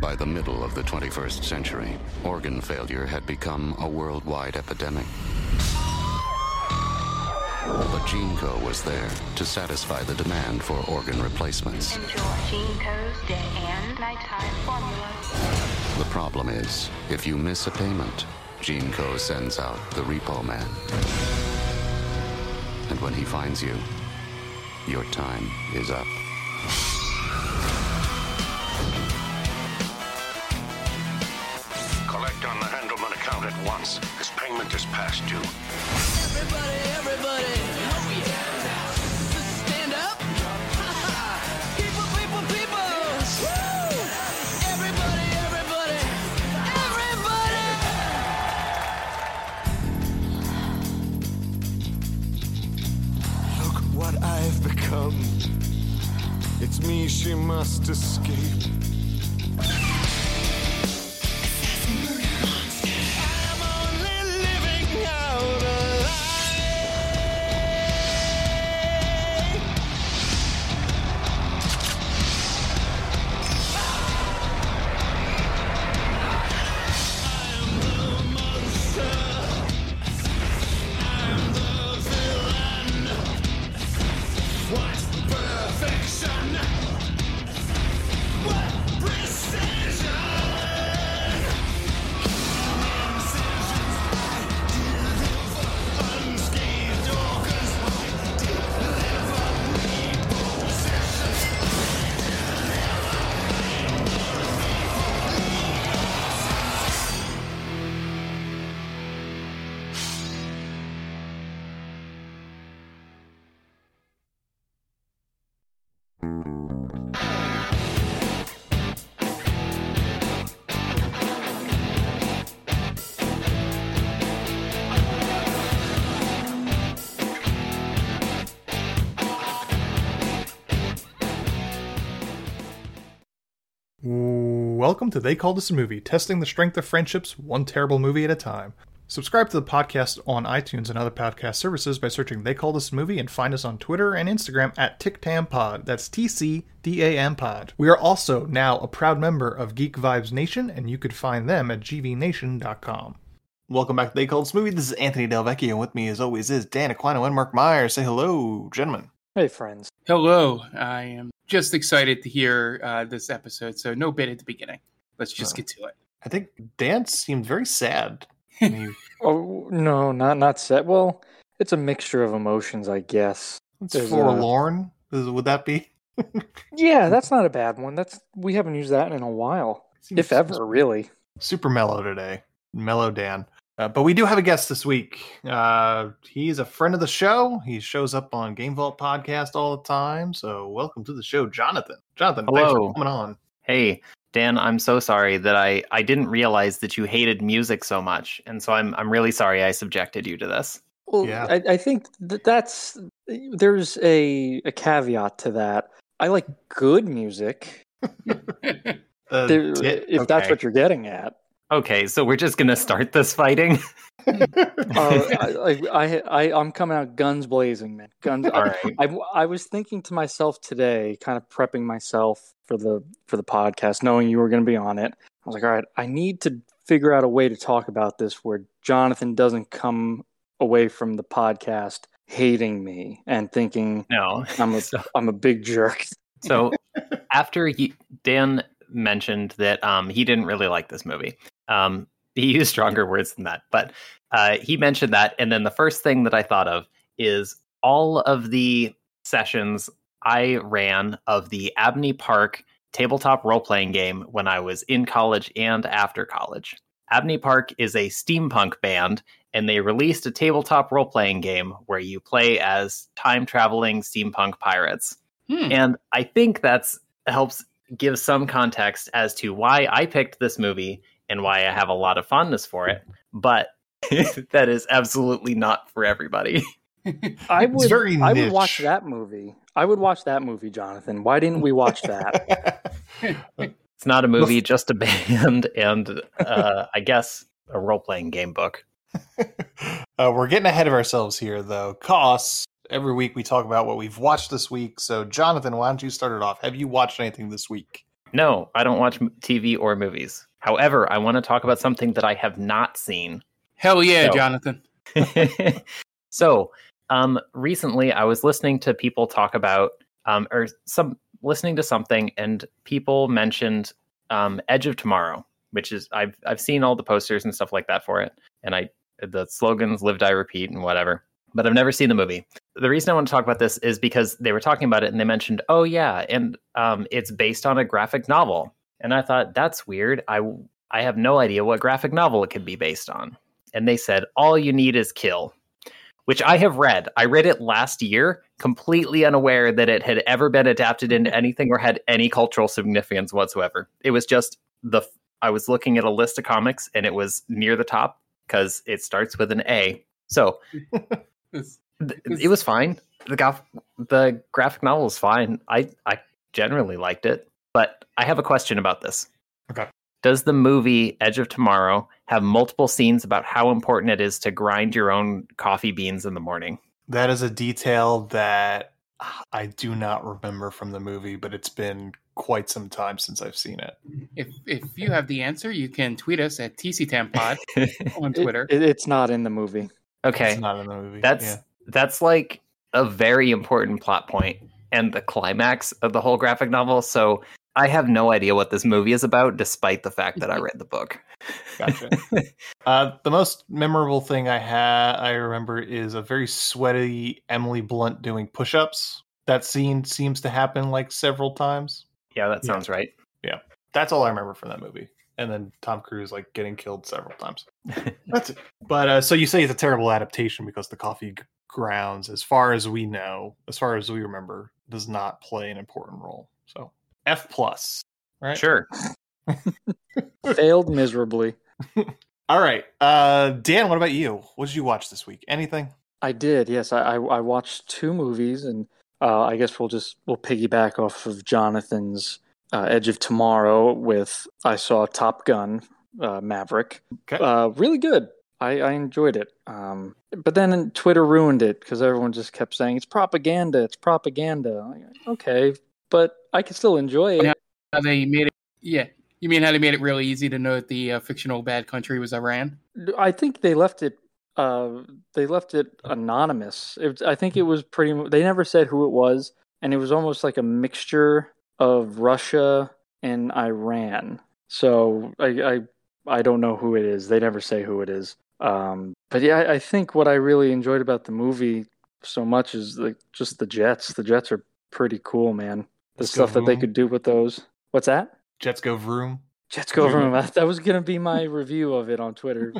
By the middle of the 21st century, organ failure had become a worldwide epidemic. But GeneCo was there to satisfy the demand for organ replacements. Enjoy GeneCo's day and nighttime formula. The problem is, if you miss a payment, GeneCo sends out the repo man. And when he finds you, your time is up. Collect on the Handelman account at once. His payment is past due. Everybody, everybody, oh yeah. Stand up. people, people, people. Woo! Everybody, everybody, everybody. Look what I've become. It's me she must escape. Welcome to They Called Us a Movie, testing the strength of friendships one terrible movie at a time. Subscribe to the podcast on iTunes and other podcast services by searching They Called Us a Movie and find us on Twitter and Instagram at TicTamPod. That's T C D A M Pod. We are also now a proud member of Geek Vibes Nation, and you could find them at gvnation.com. Welcome back to They Called Us a Movie. This is Anthony Delvecchio, and with me, as always, is Dan Aquino and Mark Myers. Say hello, gentlemen. Hey, friends. Hello. I am just excited to hear uh, this episode. So no bit at the beginning. Let's just Oh. get to it. I think Dan seemed very sad. Oh no, not not set. Well, it's a mixture of emotions, I guess. It's There's, uh, forlorn. Is- Would that be? Yeah, that's not a bad one. That's we haven't used that in a while, if ever, really. super mellow today. Mellow Dan. Uh, but we do have a guest this week. Uh, he's a friend of the show. He shows up on Game Vault podcast all the time. So welcome to the show, Jonathan. Jonathan, thanks Hello. for coming on. Hey, Dan, I'm so sorry that I, I didn't realize that you hated music so much, and so I'm I'm really sorry I subjected you to this. Well, I, I think that that's there's a a caveat to that. I like good music. Uh, There- di- if that's what you're getting at. Okay, so we're just gonna start this fighting. Uh, I, I, I, I'm coming out guns blazing, man. Guns. All right. I. I, I was thinking to myself today, kind of prepping myself for the for the podcast, knowing you were going to be on it. I was like, all right, I need to figure out a way to talk about this where Jonathan doesn't come away from the podcast hating me and thinking No. I'm a am a big jerk. So after he, Dan mentioned that um, he didn't really like this movie, um, he used stronger words than that, but uh, he mentioned that, and then the first thing that I thought of is all of the sessions I ran of the Abney Park tabletop role playing game when I was in college and after college. Abney Park is a steampunk band, and they released a tabletop role playing game where you play as time traveling steampunk pirates. Hmm. And I think that's helps give some context as to why I picked this movie and why I have a lot of fondness for it. But that is absolutely not for everybody. I would very I would watch that movie. I would watch that movie, Jonathan. Why didn't we watch that? It's not a movie, just a band, and uh, I guess a role playing game book. Uh, we're getting ahead of ourselves here, though. Costs. Every week we talk about what we've watched this week. So, Jonathan, why don't you start it off? Have you watched anything this week? No, I don't watch TV or movies. However, I want to talk about something that I have not seen. Hell yeah, So- Jonathan. so, um, recently I was listening to people talk about, um, or some listening to something, and people mentioned um, Edge of Tomorrow, which is I've I've seen all the posters and stuff like that for it, and I the slogans "Live, Die, Repeat" and whatever, but I've never seen the movie. The reason I want to talk about this is because they were talking about it, and they mentioned, oh yeah, and um, it's based on a graphic novel, and I thought that's weird. I I have no idea what graphic novel it could be based on. And they said all you need is kill which i have read. I read it last year completely unaware that it had ever been adapted into anything or had any cultural significance whatsoever. It was just the i was looking at a list of comics and it was near the top because it starts with an a. So This- th- it was fine. The the graphic novel is fine. I i generally liked it but i have a question about this Okay. does the movie Edge of Tomorrow have multiple scenes about how important it is to grind your own coffee beans in the morning? That is a detail that I do not remember from the movie, but it's been quite some time since I've seen it. If if you have the answer, you can tweet us at TCTampod on It- Twitter. it- it's not in the movie. Okay. It's not in the movie. That's yeah. that's like a very important plot point and the climax of the whole graphic novel. So I have no idea what this movie is about, despite the fact that I read the book. Gotcha. uh, the most memorable thing I had I remember is a very sweaty Emily Blunt doing push-ups. That scene seems to happen like several times. Yeah, that Yeah. sounds right. Yeah. That's all I remember from that movie. And then Tom Cruise like getting killed several times. That's it. But uh, so you say it's a terrible adaptation because the coffee grounds, as far as we know, as far as we remember, does not play an important role. So F plus, right? Sure. Failed miserably. All right, uh, Dan. What about you? What did you watch this week? Anything? I did, yes. I, I, I watched two movies, and uh, I guess we'll just we'll piggyback off of Jonathan's uh, Edge of Tomorrow with I saw Top Gun uh, Maverick. Okay. Uh, really good. I, I enjoyed it. Um, but then Twitter ruined it because everyone just kept saying it's propaganda. It's propaganda. Okay, but I can still enjoy it. Yeah. How they made it? Yeah, you mean how they made it really easy to know that the uh, fictional bad country was Iran? I think they left it. Uh, they left it anonymous. It, I think it was pretty. They never said who it was, and it was almost like a mixture of Russia and Iran. So I, I, I don't know who it is. They never say who it is. Um, but yeah, I, I think what I really enjoyed about the movie so much is like just the jets. The jets are pretty cool, man. The stuff that they could do with those. What's that? Jets go vroom. Jets go vroom. That that was gonna be my review of it on Twitter.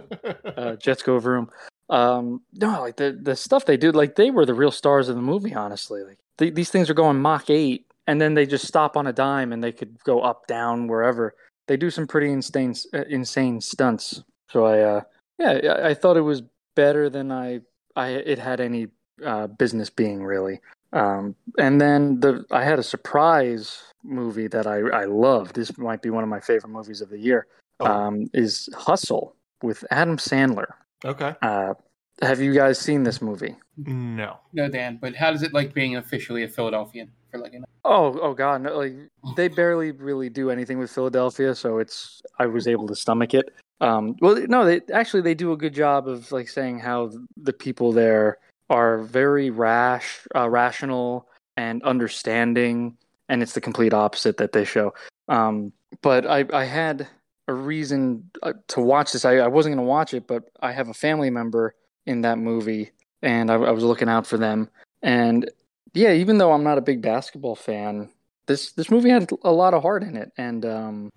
Uh, Jets go vroom. Um, no, like the the stuff they did, like they were the real stars of the movie. Honestly, like th- these things are going Mach eight, and then they just stop on a dime, and they could go up, down, wherever. They do some pretty insane uh, insane stunts. So I, uh, yeah, I, I thought it was better than I I it had any uh, business being really. Um, and then the I had a surprise movie that I I loved. This might be one of my favorite movies of the year. Oh. Um, is Hustle with Adam Sandler. Okay. Uh, have you guys seen this movie? No. No, Dan. But how does it like being officially a Philadelphian for like an? Oh, oh God! No, like they barely really do anything with Philadelphia, so it's I was able to stomach it. Um, well, no, they actually they do a good job of like saying how the people there are very rash, uh, rational, and understanding, and it's the complete opposite that they show. Um, but I, I had a reason uh, to watch this. I, I wasn't going to watch it, but I have a family member in that movie, and I, I was looking out for them. And yeah, even though I'm not a big basketball fan, this this movie had a lot of heart in it, and um,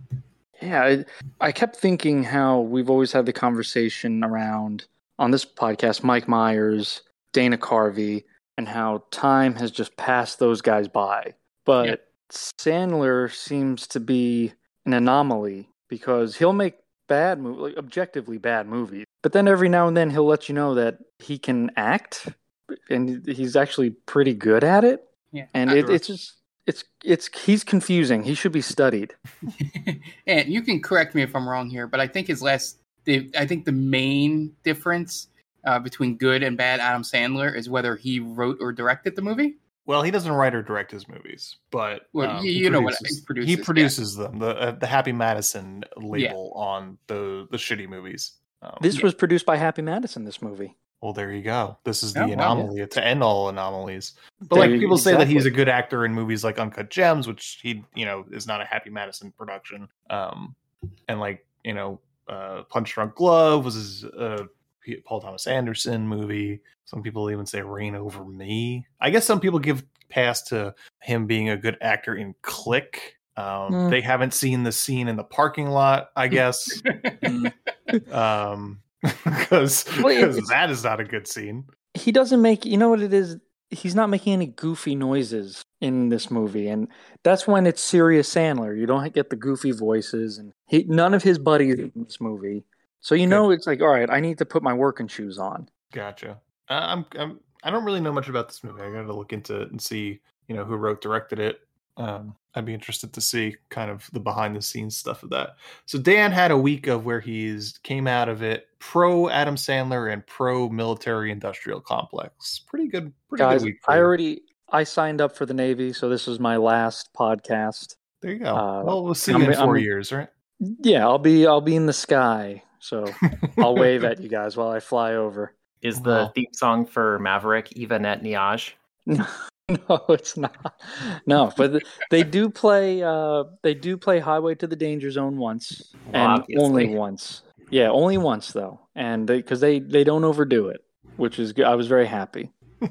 yeah, I, I kept thinking how we've always had the conversation around on this podcast, Mike Myers, Dana Carvey, and how time has just passed those guys by. But Sandler seems to be an anomaly because he'll make bad movie, like objectively bad movies, but then every now and then he'll let you know that he can act, and he's actually pretty good at it. Yeah. And it, it's just it's it's he's confusing. He should be studied. And you can correct me if I'm wrong here, but I think his last, the, I think the main difference uh, between good and bad Adam Sandler is whether he wrote or directed the movie. Well, he doesn't write or direct his movies, but Well, um, you- he you know what- produces- he produces, He yeah. produces them. The uh, the Happy Madison label on the the shitty movies. Um, This was produced by Happy Madison. This movie. well, there you go. This is the Oh, wow. anomaly to end all anomalies. But There like you- people say that he's a good actor in movies like Uncut Gems, which he you know is not a Happy Madison production. Um, and like you know, uh, Punch Drunk Love was his uh, P- Paul Thomas Anderson movie. Some people even say Reign Over Me. I guess some people give pass to him being a good actor in Click. Um, Hmm. They haven't seen the scene in the parking lot, I guess, um, because Well, that is not a good scene. he doesn't make you know what it is he's not making any goofy noises in this movie and that's when it's serious sandler you don't get the goofy voices and he none of his buddies in this movie so you know it's like all right i need to put my working shoes on Gotcha. Uh, I'm, I'm I don't really know much about this movie. I got to look into it and see, you know, who wrote, directed it. Um, I'd be interested to see kind of the behind the scenes stuff of that. So Dan had a week of where he's came out of it pro Adam Sandler and pro military industrial complex. Pretty good. Pretty guys good week. I already i signed up for the navy so this is my last podcast There you go. Uh, well, we'll see I'm- you in 4 I'm- years, right? yeah i'll be i'll be in the sky so i'll wave at you guys while i fly over Is the theme song for Maverick Ivanette Niage? No, no, it's not. No, but they do play. Uh, they do play Highway to the Danger Zone once, Well, and only once. Yeah, only once though, and because they, they don't overdo it, which is good. I was very happy.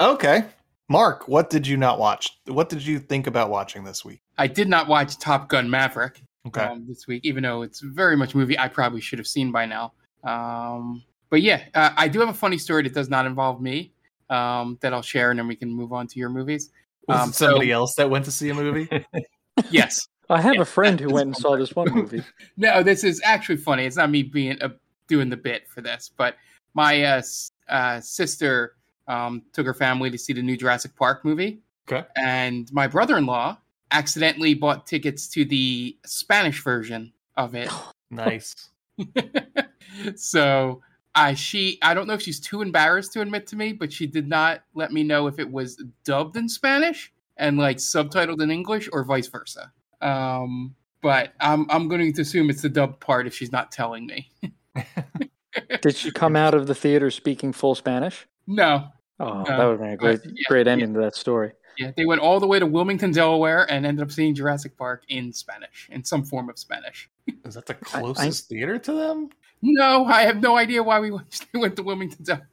Okay. Mark, what did you not watch? What did you think about watching this week? I did not watch Top Gun Maverick Okay. um, this week, even though it's very much a movie I probably should have seen by now. Um, but yeah, uh, I do have a funny story that does not involve me um, that I'll share, and then we can move on to your movies. Was Um, it somebody so- else that went to see a movie? Yes. I have a friend who went and saw this one movie. No, this is actually funny. It's not me being uh, doing the bit for this, but my uh, uh, sister um, took her family to see the new Jurassic Park movie. Okay. And my brother-in-law accidentally bought tickets to the Spanish version of it. nice. so I she I don't know if she's too embarrassed to admit to me, but she did not let me know if it was dubbed in Spanish and like subtitled in English or vice versa. Um, but I'm I'm going to assume it's the dubbed part if she's not telling me. Did she come out of the theater speaking full Spanish? No. Oh, No. that would have been a great, Uh, yeah, great ending to that story. Yeah, they went all the way to Wilmington, Delaware, and ended up seeing Jurassic Park in Spanish, in some form of Spanish. Is that the closest theater to them? No, I have no idea why we went, went to Wilmington, Delaware.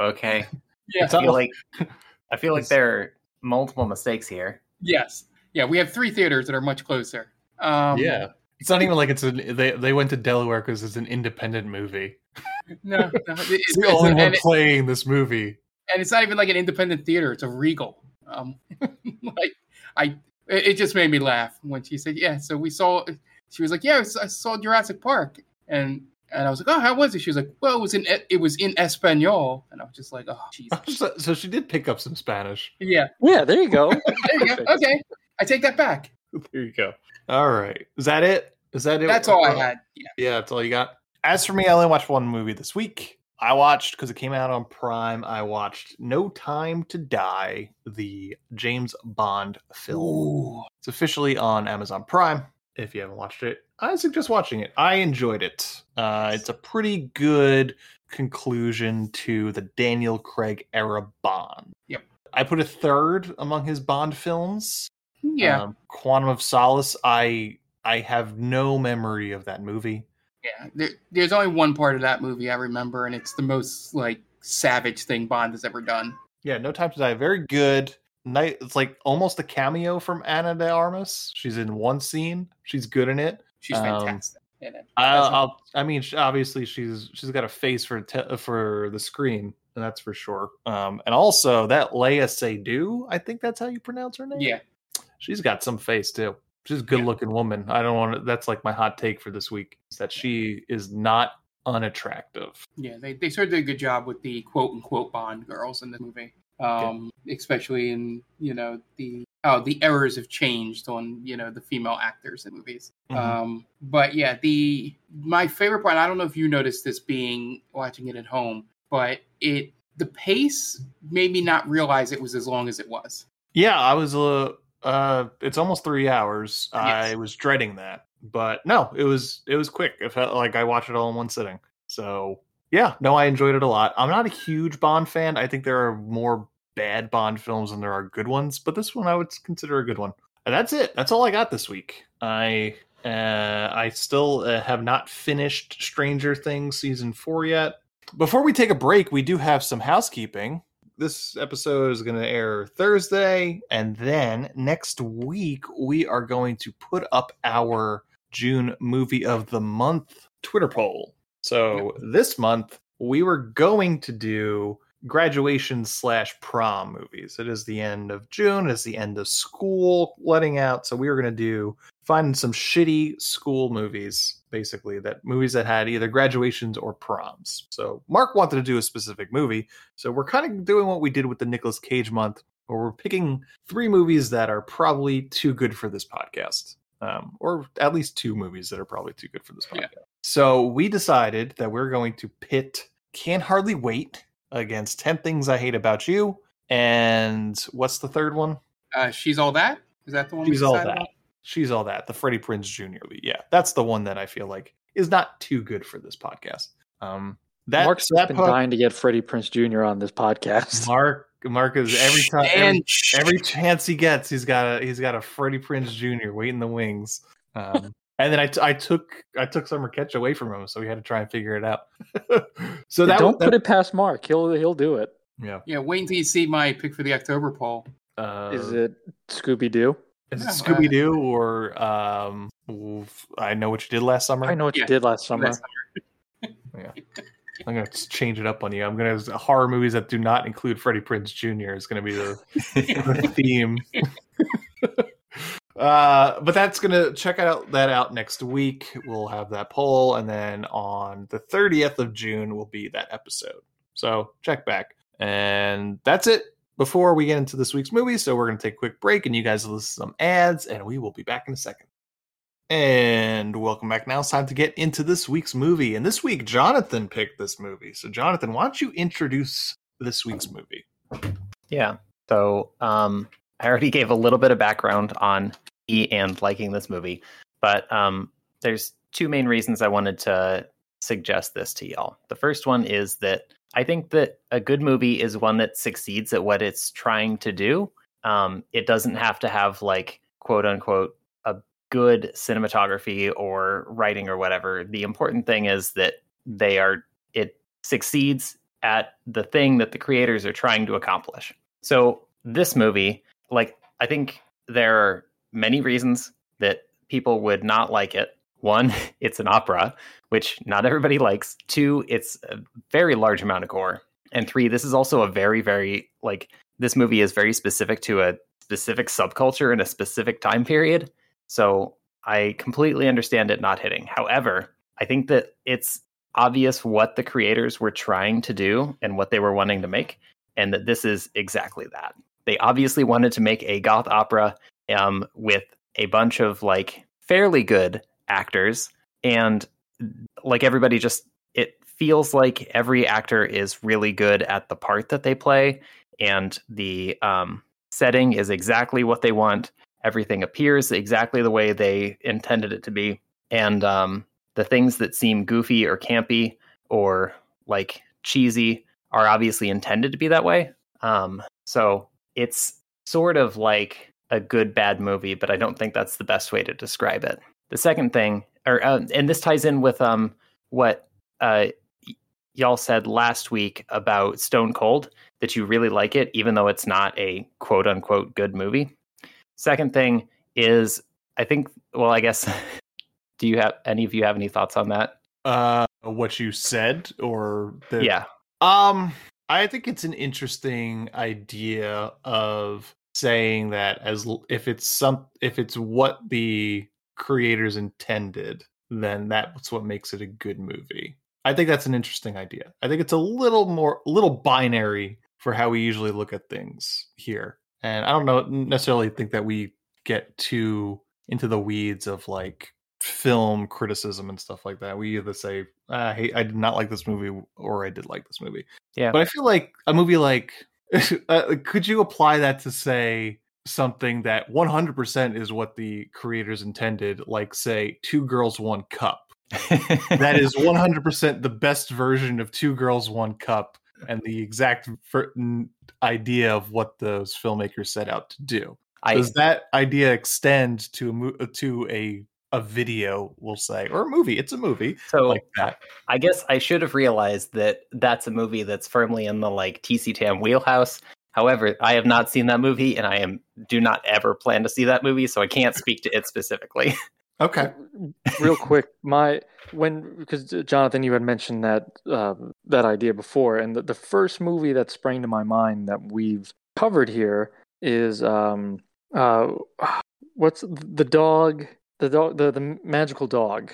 Okay. Yeah. I feel like I feel like there are multiple mistakes here. Yes. Yeah, we have three theaters that are much closer. Um, yeah. It's not even like it's a they they went to Delaware because it's an independent movie. No, no it- It's it's, the only one and, it- playing this movie. and it's not even like an independent theater; it's a Regal. Um, like I, it, it just made me laugh when she said, "Yeah." So we saw. She was like, "Yeah, I saw Jurassic Park," and and I was like, "Oh, how was it?" She was like, "Well, it was in it was in Espanol," and I was just like, "Oh, Jesus." So, so she did pick up some Spanish. Yeah. Yeah, there you go. There you go. Okay, I take that back. There you go. All right. Is that it? Is that it? That's all I had. Yeah. Yeah, that's all you got. As for me, I only watched one movie this week. I watched because it came out on Prime. I watched No Time to Die, the James Bond film. It's officially on Amazon Prime. if you haven't watched it, I suggest watching it. I enjoyed it. Uh, it's a pretty good conclusion to the Daniel Craig era Bond. Yep. I put a third among his Bond films. Yeah. Um, Quantum of Solace. I I have no memory of that movie. Yeah, there, there's only one part of that movie I remember, and it's the most like savage thing Bond has ever done. Yeah, No Time to Die. Very good. Night. It's like almost a cameo from Ana de Armas. She's in one scene. She's good in it. She's Um, fantastic. in it. I, As a- I'll, I mean, obviously she's she's got a face for te- for the screen, and that's for sure. Um, and also that Lea Seydoux, I think that's how you pronounce her name. yeah, she's got some face too. She's a good looking woman. I don't want to. That's like my hot take for this week is that she is not unattractive. yeah, they they sort of did a good job with the quote unquote Bond girls in the movie, um, especially in you know the oh the errors have changed on you know the female actors in movies. Mhm. Um, but yeah, the my favorite part. I don't know if you noticed this being watching it at home, but it the pace made me not realize it was as long as it was. Yeah, I was uh, uh it's almost three hours. I was dreading that, but no, it was it was quick. It felt like I watched it all in one sitting. So yeah, no, I enjoyed it a lot. I'm not a huge Bond fan. I think there are more bad Bond films than there are good ones, but this one I would consider a good one. And that's it. That's all I got this week. I uh, I still uh, have not finished Stranger Things season four yet. Before we take a break, we do have some housekeeping. This episode is going to air Thursday, and then next week we are going to put up our June movie of the month Twitter poll. So this month we were going to do graduation slash prom movies. It is the end of June. It's the end of school letting out. So we were going to do find some shitty school movies, basically that movies that had either graduations or proms. So Mark wanted to do a specific movie. So we're kind of doing what we did with the Nicolas Cage month, where we're picking three movies that are probably too good for this podcast. Um, or at least two movies that are probably too good for this podcast. So we decided that we're going to pit Can't Hardly Wait against 10 Things I Hate About You. And what's the third one? Uh, She's all that. Is that the one? we She's all that. on? She's all that. The Freddie Prinze Jr. lead. Yeah, that's the one that I feel like is not too good for this podcast. Um, that Mark's that been part- dying to get Freddie Prinze Jr. on this podcast. Mark Mark is every time every, And- every chance he gets, he's got a he's got a Freddie Prinze Jr. waiting the wings. Um, and then I, t- I took I took Summer Catch away from him, so we had to try and figure it out. so that don't that, put it past Mark. He'll he'll do it. Yeah. Yeah, wait until you see my pick for the October poll. Uh, Is it Scooby Doo? Is it Yeah, Scooby Doo or um? I know what you did last summer. I know what you did last summer. last Yeah. I'm gonna change it up on you. I'm gonna horror movies that do not include Freddie Prinze Jr. is gonna be the, the theme. uh, but that's gonna check out that out next week. We'll have that poll, and then on the 30th of June will be that episode. So check back, and that's it. Before we get into this week's movie, so we're gonna take a quick break, and you guys listen to some ads, and we will be back in a second. And welcome back. Now it's time to get into this week's movie. And this week, Jonathan picked this movie. So, Jonathan, why don't you introduce this week's movie? Yeah. So um, I already gave a little bit of background on me and liking this movie, but um, there's two main reasons I wanted to suggest this to y'all. The first one is that I think that a good movie is one that succeeds at what it's trying to do. Um, it doesn't have to have like quote unquote a good cinematography or writing or whatever. The important thing is that they are it succeeds at the thing that the creators are trying to accomplish. So this movie, like I think there are many reasons that people would not like it. One, it's an opera, which not everybody likes. Two, it's a very large amount of gore. And three, this is also a very, very like this movie is very specific to a specific subculture in a specific time period. So I completely understand it not hitting. However, I think that it's obvious what the creators were trying to do and what they were wanting to make, and that this is exactly that. They obviously wanted to make a goth opera um, with a bunch of like fairly good actors, and like everybody just it feels like every actor is really good at the part that they play, and the um, setting is exactly what they want, everything appears exactly the way they intended it to be, and um, the things that seem goofy or campy or like cheesy are obviously intended to be that way. Um, so it's sort of like a good bad movie, but I don't think that's the best way to describe it. The second thing, or uh, and this ties in with um what uh y'all said last week about Stone Cold that you really like it, even though it's not a quote unquote good movie. Second thing is, I think. Well, I guess. do you have any of you have any thoughts on that? Uh, what you said, or the Yeah. Um, I think it's an interesting idea of saying that as l- if it's some if it's what the creators intended, then that's what makes it a good movie. I think that's an interesting idea. I think it's a little more a little binary for how we usually look at things here. And I don't know necessarily think that we get too into the weeds of like film criticism and stuff like that. We either say, I hate, I did not like this movie, or I did like this movie. Yeah. But I feel like a movie like, uh, could you apply that to say something that 100% is what the creators intended, like say Two Girls One Cup? that is 100% the best version of Two Girls One Cup and the exact idea of what those filmmakers set out to do. I- Does that idea extend to a mo- uh, to a a video, we'll say, or a movie? It's a movie So like that. I guess I should have realized that that's a movie that's firmly in the like TC Tam wheelhouse. However, I have not seen that movie, and I am do not ever plan to see that movie, so I can't speak to it specifically. Okay. real quick my when because jonathan you had mentioned that uh, that idea before and the, the first movie that sprang to my mind that we've covered here is um uh what's the dog the dog the, the magical dog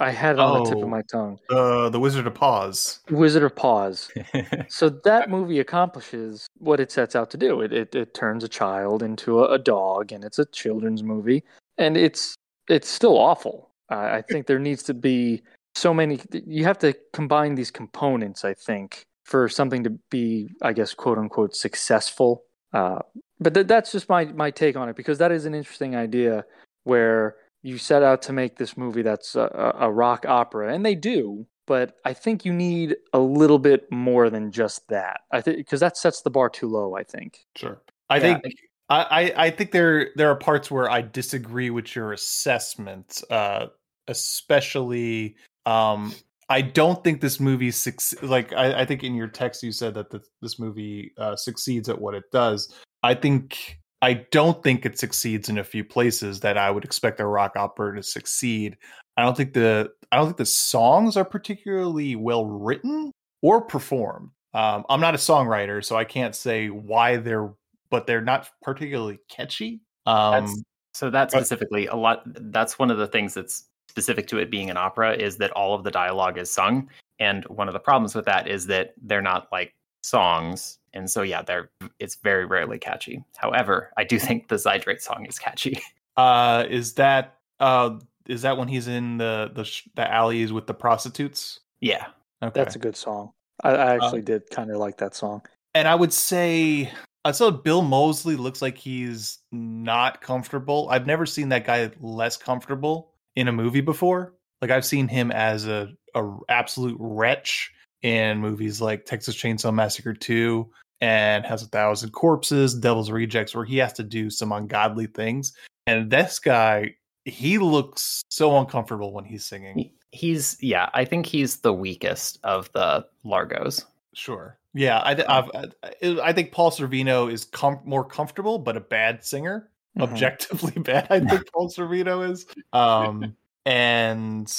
i had it on the tip Oh. of my tongue Uh, the Wizard of Paws. wizard of paws so that movie accomplishes what it sets out to do it it, it turns a child into a, a dog and it's a children's movie and it's it's still awful I I think there needs to be so many. You have to combine these components. I think for something to be, I guess, quote unquote, successful. Uh, but th- that's just my my take on it because that is an interesting idea where you set out to make this movie that's a, a rock opera, and they do. But I think you need a little bit more than just that. I think because that sets the bar too low. I think. Sure. I Yeah, think I, I I think there there are parts where I disagree with your assessment, uh, especially um, I don't think this movie suc- like I, I think in your text you said that the, this movie uh, succeeds at what it does. I think I don't think it succeeds in a few places that I would expect a rock opera to succeed. I don't think the I don't think the songs are particularly well written or performed. Um, I'm not a songwriter, so I can't say why they're, but they're not particularly catchy. Um, That's, so that specifically, a lot. That's one of the things that's specific to it being an opera is that all of the dialogue is sung, and one of the problems with that is that they're not like songs, and so yeah, they're it's very rarely catchy. However, I do think the Zydrate song is catchy. uh, is that uh, is that when he's in the the sh- the alleys with the prostitutes? yeah, Okay, That's a good song. I, I actually did kind of like that song. and I would say I saw Bill Moseley looks like he's not comfortable. I've never seen that guy less comfortable in a movie before. Like I've seen him as a, a absolute wretch in movies like Texas Chainsaw Massacre 2 and Has a Thousand Corpses, Devil's Rejects, where he has to do some ungodly things. And this guy, he looks so uncomfortable when he's singing. He's yeah. I think he's the weakest of the Largos. Sure. Yeah, I, th- I've, I, I think Paul Sorvino is com- more comfortable, but a bad singer. Mhm. Objectively bad, I think Paul Sorvino is. Um, and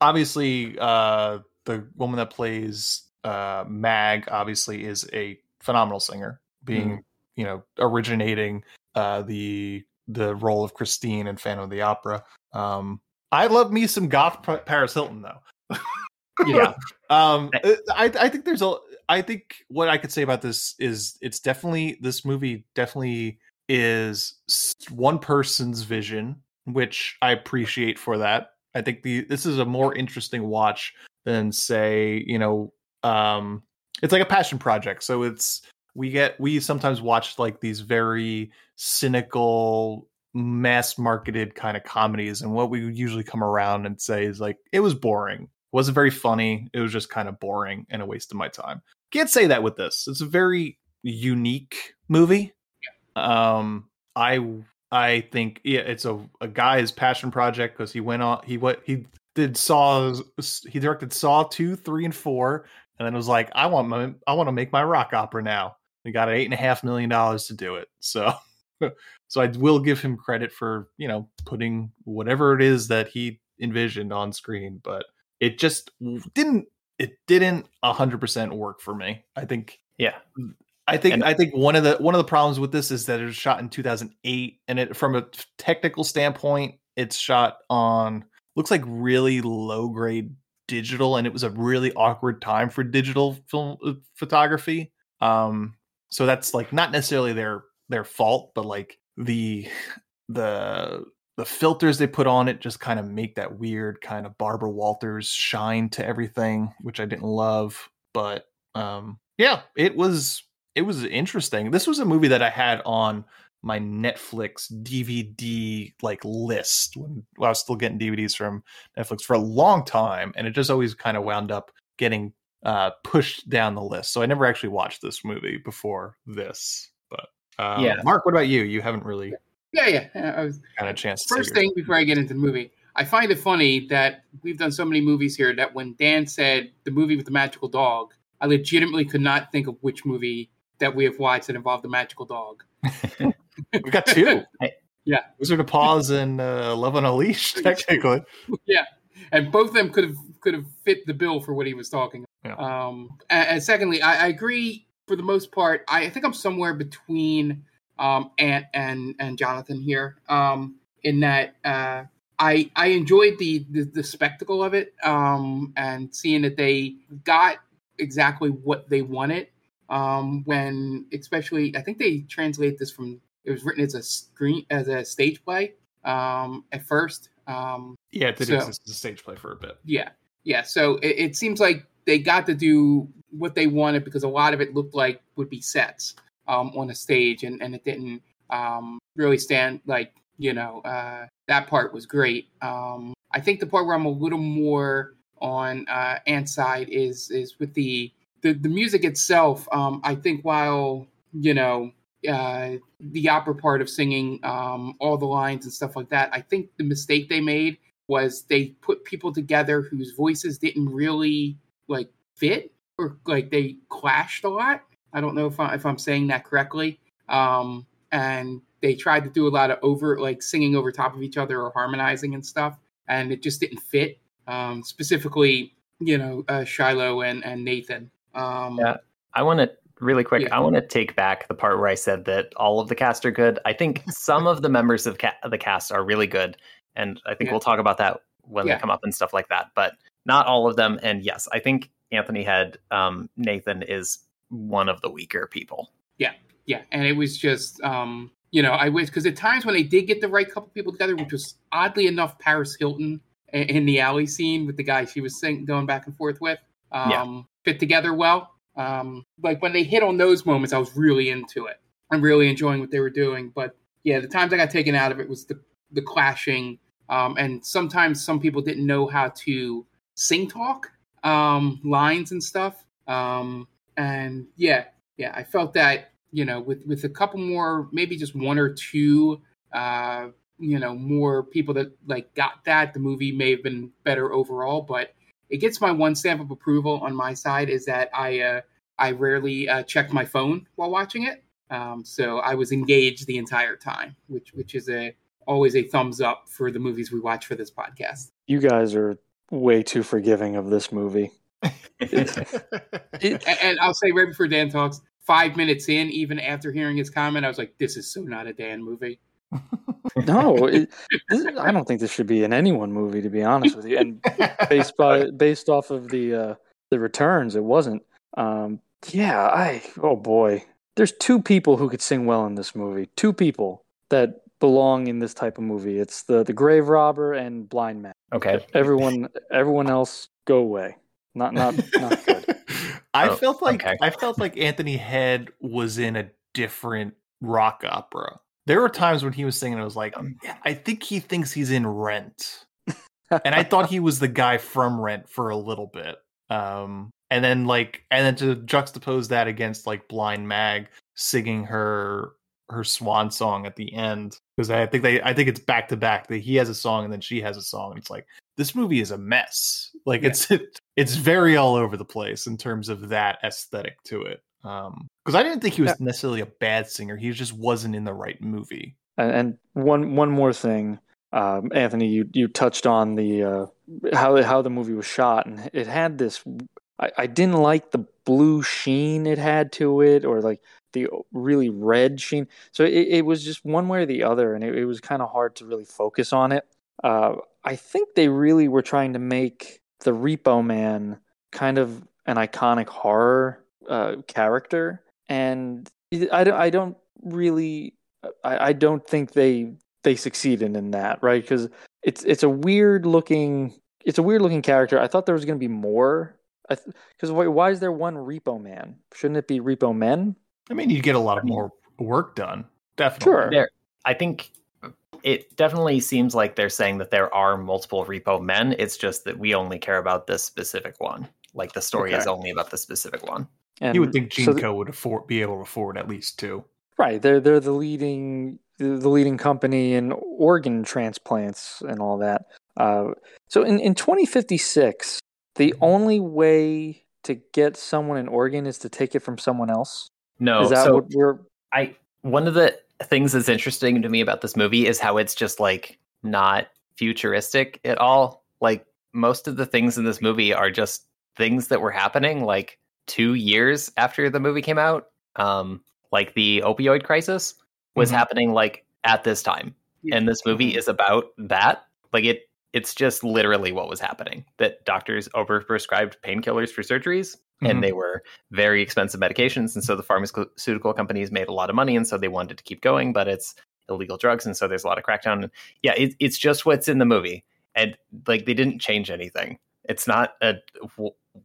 obviously, uh, the woman that plays uh, Mag obviously is a phenomenal singer, being you know originating uh, the the role of Christine in Phantom of the Opera. Um, I love me some goth Paris Hilton though. Yeah. um i i think there's a i think what i could say about this is it's definitely this movie definitely is one person's vision which i appreciate for that i think the this is a more interesting watch than say you know um it's like a passion project so it's we get we sometimes watch like these very cynical mass marketed kind of comedies, and what we usually come around and say is like it was boring. It wasn't very funny. It was just kind of boring and a waste of my time. Can't say that with this. It's a very unique movie. Um, I I think yeah, it's a a guy's passion project because he went on he what he did Saw he directed Saw two, three, and four, and then it was like, I want my I want to make my rock opera now. We got eight and a half million dollars to do it. So so I will give him credit for you know putting whatever it is that he envisioned on screen, but it just didn't it didn't a hundred percent work for me. I think yeah I think And- I think one of the one of the problems with this is that it was shot in 2008, and it from a technical standpoint, it's shot on looks like really low grade digital, and it was a really awkward time for digital film uh, photography. Um, so that's like not necessarily their their fault, but like the the the filters they put on it just kind of make that weird kind of Barbara Walters shine to everything, which I didn't love. But um, yeah, it was it was interesting. This was a movie that I had on my Netflix DVD like list when, when I was still getting DVDs from Netflix for a long time, and it just always kind of wound up getting uh, pushed down the list. So I never actually watched this movie before this. But um, Yeah. Mark, what about you? You haven't really Yeah, yeah. I was, had a chance. First thing before I get into the movie, I find it funny that we've done so many movies here that when Dan said the movie with the magical dog, I legitimately could not think of which movie that we have watched that involved the magical dog. We've got two. Yeah. Wizard of Paws and uh, Love on a Leash, technically. yeah, and both of them could have could have fit the bill for what he was talking. Yeah. Um, and, and secondly, I, I agree for the most part. I, I think I'm somewhere between um, Ant and and Jonathan here. Um, in that uh, I I enjoyed the, the the spectacle of it um, and seeing that they got exactly what they wanted. Um, when especially I think they translate this from it was written as a screen as a stage play um, at first. Um, Yeah, it did so- exist as a stage play for a bit. yeah, yeah. So it, it seems like they got to do what they wanted because a lot of it looked like would be sets um, on a stage, and, and it didn't um, really stand like you know uh, that part was great. Um, I think the part where I'm a little more on uh, Ant's side is is with the the, the music itself. Um, I think while you know uh, the opera part of singing um, all the lines and stuff like that, I think the mistake they made was they put people together whose voices didn't really like fit or like they clashed a lot. I don't know if, I, if I'm saying that correctly. Um, and they tried to do a lot of over like singing over top of each other or harmonizing and stuff, and it just didn't fit. Um, specifically, you know, uh, Shiloh and and Nathan. Um, Yeah, I want to really quick. Yeah. I want to take back the part where I said that all of the cast are good. I think some of the members of ca- the cast are really good, and I think Yeah. we'll talk about that when Yeah. they come up and stuff like that. But not all of them. And yes, I think Anthony Head, um, Nathan is one of the weaker people. Yeah, yeah, and it was just, um, you know, I wish because at times when they did get the right couple people together, which was oddly enough Paris Hilton in the alley scene with the guy she was sing- going back and forth with, um, Yeah. Fit together well. Um, like when they hit on those moments, I was really into it. I'm really enjoying what they were doing. But yeah, the times I got taken out of it was the the clashing, um, and sometimes some people didn't know how to sing talk um, lines and stuff. Um, and yeah, yeah, I felt that you know with with a couple more, maybe just one or two, uh, you know, more people that like got that, the movie may have been better overall. But it gets my one stamp of approval on my side is that I uh, I rarely uh, check my phone while watching it. Um, so I was engaged the entire time, which which is a always a thumbs up for the movies we watch for this podcast. You guys are way too forgiving of this movie. and, and I'll say right before Dan talks, five minutes in, even after hearing his comment, I was like, "This is so not a Dan movie." No, it, this, I don't think this should be an anyone movie, to be honest with you. And based by based off of the uh, the returns, it wasn't. Um, yeah, I oh boy, there's two people who could sing well in this movie. Two people that belong in this type of movie. It's the the grave robber and blind man. Okay. Everyone everyone else go away. Not not not good. I Oh, felt like okay. I felt like Anthony Head was in a different rock opera. There were times when he was singing, I was like, "Yeah, I think he thinks he's in Rent, and I thought he was the guy from Rent for a little bit. Um, and then like, and then to juxtapose that against like Blind Mag singing her her swan song at the end because I think they I think it's back to back that he has a song and then she has a song and it's like this movie is a mess like it's it, it's very all over the place in terms of that aesthetic to it um because I didn't think he was necessarily a bad singer he just wasn't in the right movie And, and one one more thing, um, Anthony, you you touched on the uh, how how the movie was shot, and it had this. I, I didn't like the blue sheen it had to it, or like the really red sheen. So it, it was just one way or the other, and it, it was kind of hard to really focus on it. Uh, I think they really were trying to make the Repo Man kind of an iconic horror uh, character, and I don't, I don't really I, I don't think they they succeeded in that, right? Because it's it's a weird looking it's a weird looking character. I thought there was going to be more. Because why, why is there one Repo Man? Shouldn't it be Repo Men? I mean, you'd get a lot of more work done. Definitely. Sure. There, I think it definitely seems like they're saying that there are multiple repo men. It's just that we only care about this specific one. Like the story is only about the specific one. You would think so th- Co would afford be able to afford at least two. Right, they're they're the leading the the leading company in organ transplants and all that. Uh, so in in 2056, the only way to get someone an organ is to take it from someone else. No, is that so what we're? I one of the things that's interesting to me about this movie is how it's just like not futuristic at all. Like most of the things in this movie are just things that were happening like 2 years after the movie came out. Um like the opioid crisis was Mhm. happening like at this time. And this movie is about that. Like it it's just literally what was happening. That doctors overprescribed painkillers for surgeries Mhm. and they were very expensive medications and so the pharmaceutical companies made a lot of money and so they wanted to keep going but it's illegal drugs and so there's a lot of crackdown and yeah it, it's just what's in the movie and like they didn't change anything it's not a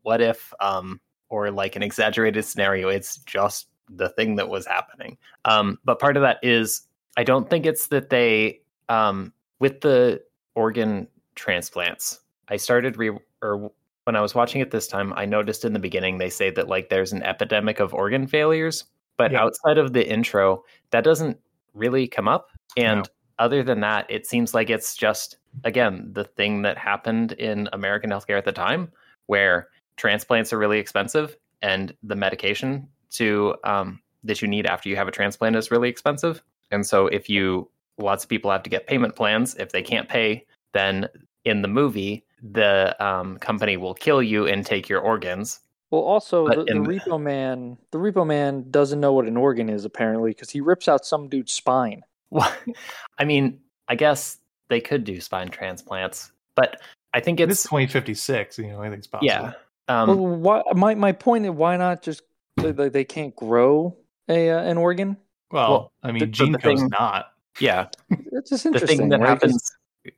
what if um or like an exaggerated scenario it's just the thing that was happening um but part of that is i don't think it's that they um with the organ transplants i started re or when I was watching it this time, I noticed in the beginning they say that like there's an epidemic of organ failures, but Yeah. outside of the intro, that doesn't really come up. And No. other than that, it seems like it's just again the thing that happened in American healthcare at the time, where transplants are really expensive and the medication to um, that you need after you have a transplant is really expensive. And so if you lots of people have to get payment plans, if they can't pay, then in the movie the um, company will kill you and take your organs. Well, also But the, the Repo Man, the Repo Man doesn't know what an organ is apparently because he rips out some dude's spine. Well, I mean, I guess they could do spine transplants, but I think It's it's 2056. You know, anything's possible. yeah. Um, well, why, my my point is why not just they, they- they can't grow a uh, an organ? Well, Well, I mean, the- Gene the thing- not. yeah. It's just interesting. The interesting. thing that right? 'Cause happens.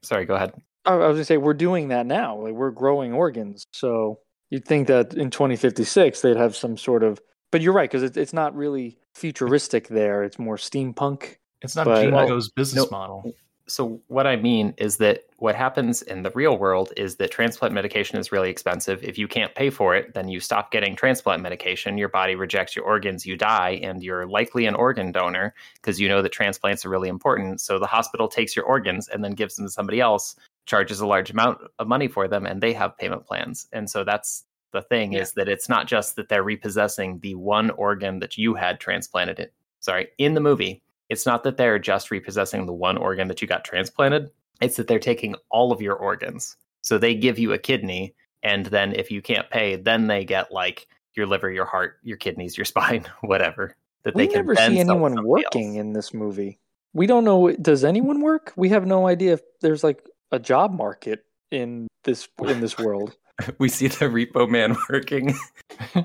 Sorry, go ahead. I I was gonna say we're doing that now. Like we're growing organs, so you'd think that in 2056 they'd have some sort of. But you're right because it's it's not really futuristic there. It's more steampunk. It's not But- Gene Well, business no. model. So what I mean is that what happens in the real world is that transplant medication is really expensive. If you can't pay for it, then you stop getting transplant medication. Your body rejects your organs, you die, and you're likely an organ donor because you know that transplants are really important. So the hospital takes your organs and then gives them to somebody else, charges a large amount of money for them, and they have payment plans. And so that's the thing is that it's not just that they're repossessing the one organ that you had transplanted in. Sorry, in the movie, it's not that they're just repossessing the one organ that you got transplanted. It's that they're taking all of your organs. So they give you a kidney, and then if you can't pay, then they get like your liver, your heart, your kidneys, your spine, whatever. That We they can never then see anyone somebody working in this movie. We don't know. Does anyone work? We have no idea if there's like a job market in this in this world. We see the repo man working.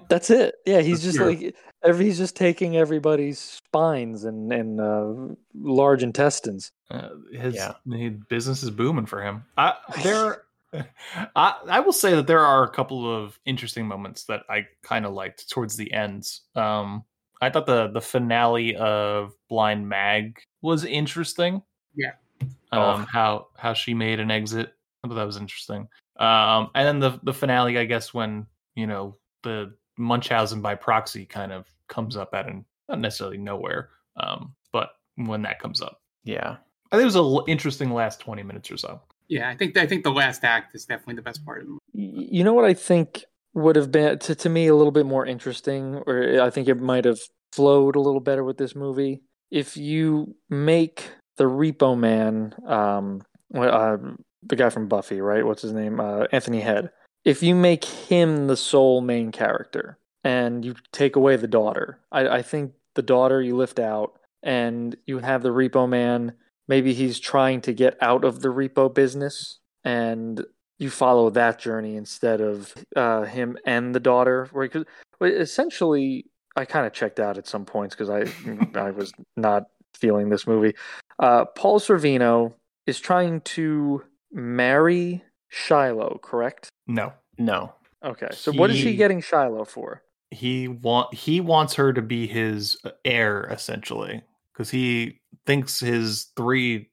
That's it. Yeah, he's just true. like every, he's just taking everybody's spines and and uh, large intestines. Uh, his, Yeah. his business is booming for him. I, there, I, I will say that there are a couple of interesting moments that I kind of liked towards the end. Um, I thought the the finale of Blind Mag was interesting. Yeah. Um, how how she made an exit. I thought that was interesting. Um, and then the the finale, I guess, when you know the Munchausen by proxy kind of comes up at an not necessarily nowhere, um, but when that comes up, yeah, I think it was an interesting last twenty minutes or so. Yeah, I think I think the last act is definitely the best part of the movie. You know what I think would have been to, to me a little bit more interesting, or I think it might have flowed a little better with this movie if you make the Repo Man, um, uh, the guy from Buffy, right? What's his name? Uh, Anthony Head. If you make him the sole main character and you take away the daughter, I, I think the daughter you lift out and you have the Repo Man. Maybe he's trying to get out of the repo business and you follow that journey instead of uh, him and the daughter. Right? 'Cause- well, essentially, I kind of checked out at some points because I I was not feeling this movie. Uh, Paul Sorvino is trying to marry Shiloh, correct? No, no. Okay, so what is he He- getting Shiloh for? He want he wants her to be his heir essentially because he thinks his three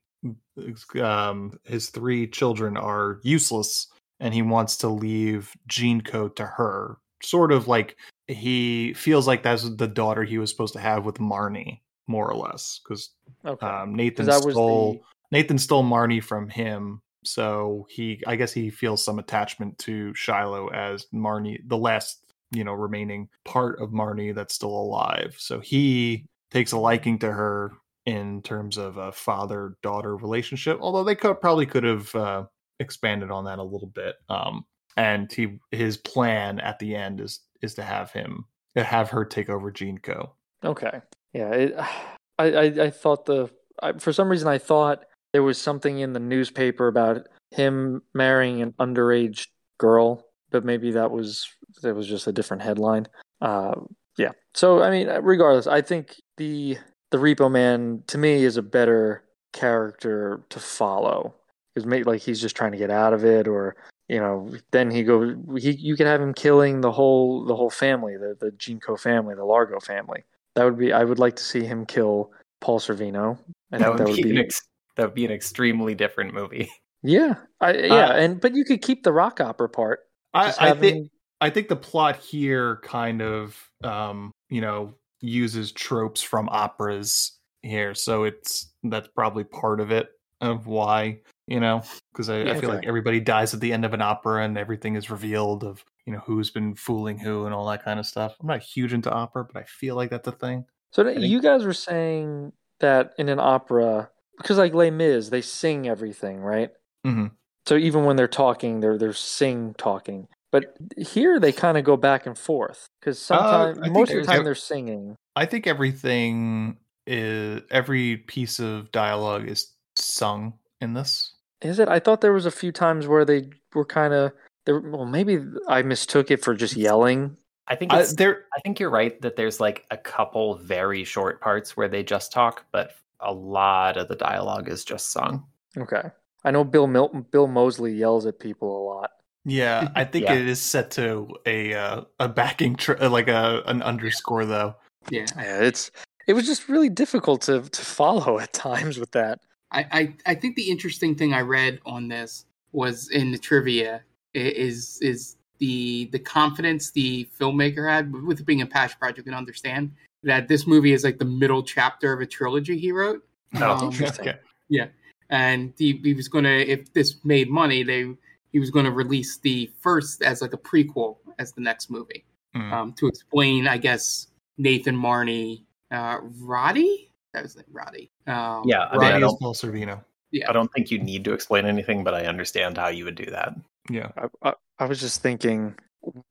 um his three children are useless and he wants to leave GeneCo to her. Sort of like he feels like that's the daughter he was supposed to have with marnie more or less because Okay, um nathan stole the- nathan stole marnie from him so he i guess he feels some attachment to shiloh as marnie the last you know remaining part of marnie that's still alive so he takes a liking to her in terms of a father daughter relationship although they could probably could have uh, expanded on that a little bit um and he his plan at the end is is to have him have her take over gene co Okay. Yeah. It, I, I I thought the I, for some reason I thought there was something in the newspaper about him marrying an underage girl, but maybe that was that was just a different headline. Uh, yeah. So I mean, regardless, I think the the Repo Man to me is a better character to follow because maybe like he's just trying to get out of it, or you know, then he goes. He you could have him killing the whole the whole family, the the GeneCo family, the Largo family. That would be. I would like to see him kill Paul Sorvino. I That think would, be, An ex- that would be an extremely different movie. yeah, I, yeah, Uh, and but you could keep the rock opera part. I, I think I think the plot here kind of um, you know uses tropes from operas here, so it's that's probably part of it of why you know because I, I feel like everybody dies at the end of an opera and everything is revealed of you know who's been fooling who and all that kind of stuff. I'm not huge into opera, but I feel like that's a thing. So think- you guys were saying that in an opera, because like Les Mis, they sing everything, right? Mhm. So even when they're talking, they're they're sing talking. But here they kind of go back and forth because sometimes Uh, most of the there's- time they're singing. I think everything is every piece of dialogue is sung in this. Is it? I thought there was a few times where they were kind of there. Well, maybe I mistook it for just yelling. I think I- it's, there I think you're right that there's like a couple very short parts where they just talk, but a lot of the dialogue is just sung. Okay, I know Bill Milton, Bill Moseley yells at people a lot. Yeah, I think Yeah. it is set to a uh, a backing tr- uh, like a an underscore though. Yeah, Yeah, it's it was just really difficult to to follow at times with that. I, I I think the interesting thing I read on this was in the trivia is is the the confidence the filmmaker had with it being a passion project. and understand that this movie is like the middle chapter of a trilogy he wrote. Oh, Um, interesting. okay. Yeah, and he, he was gonna if this made money, they he was gonna release the first as like a prequel as the next movie Mm. um, to explain, I guess, Nathan Marnie, uh, Roddy. That was it, Roddy. Um, Yeah, I mean, Roddy I is Paul Sorvino. yeah. I don't think you need to explain anything, but I understand how you would do that. Yeah. I, I, I was just thinking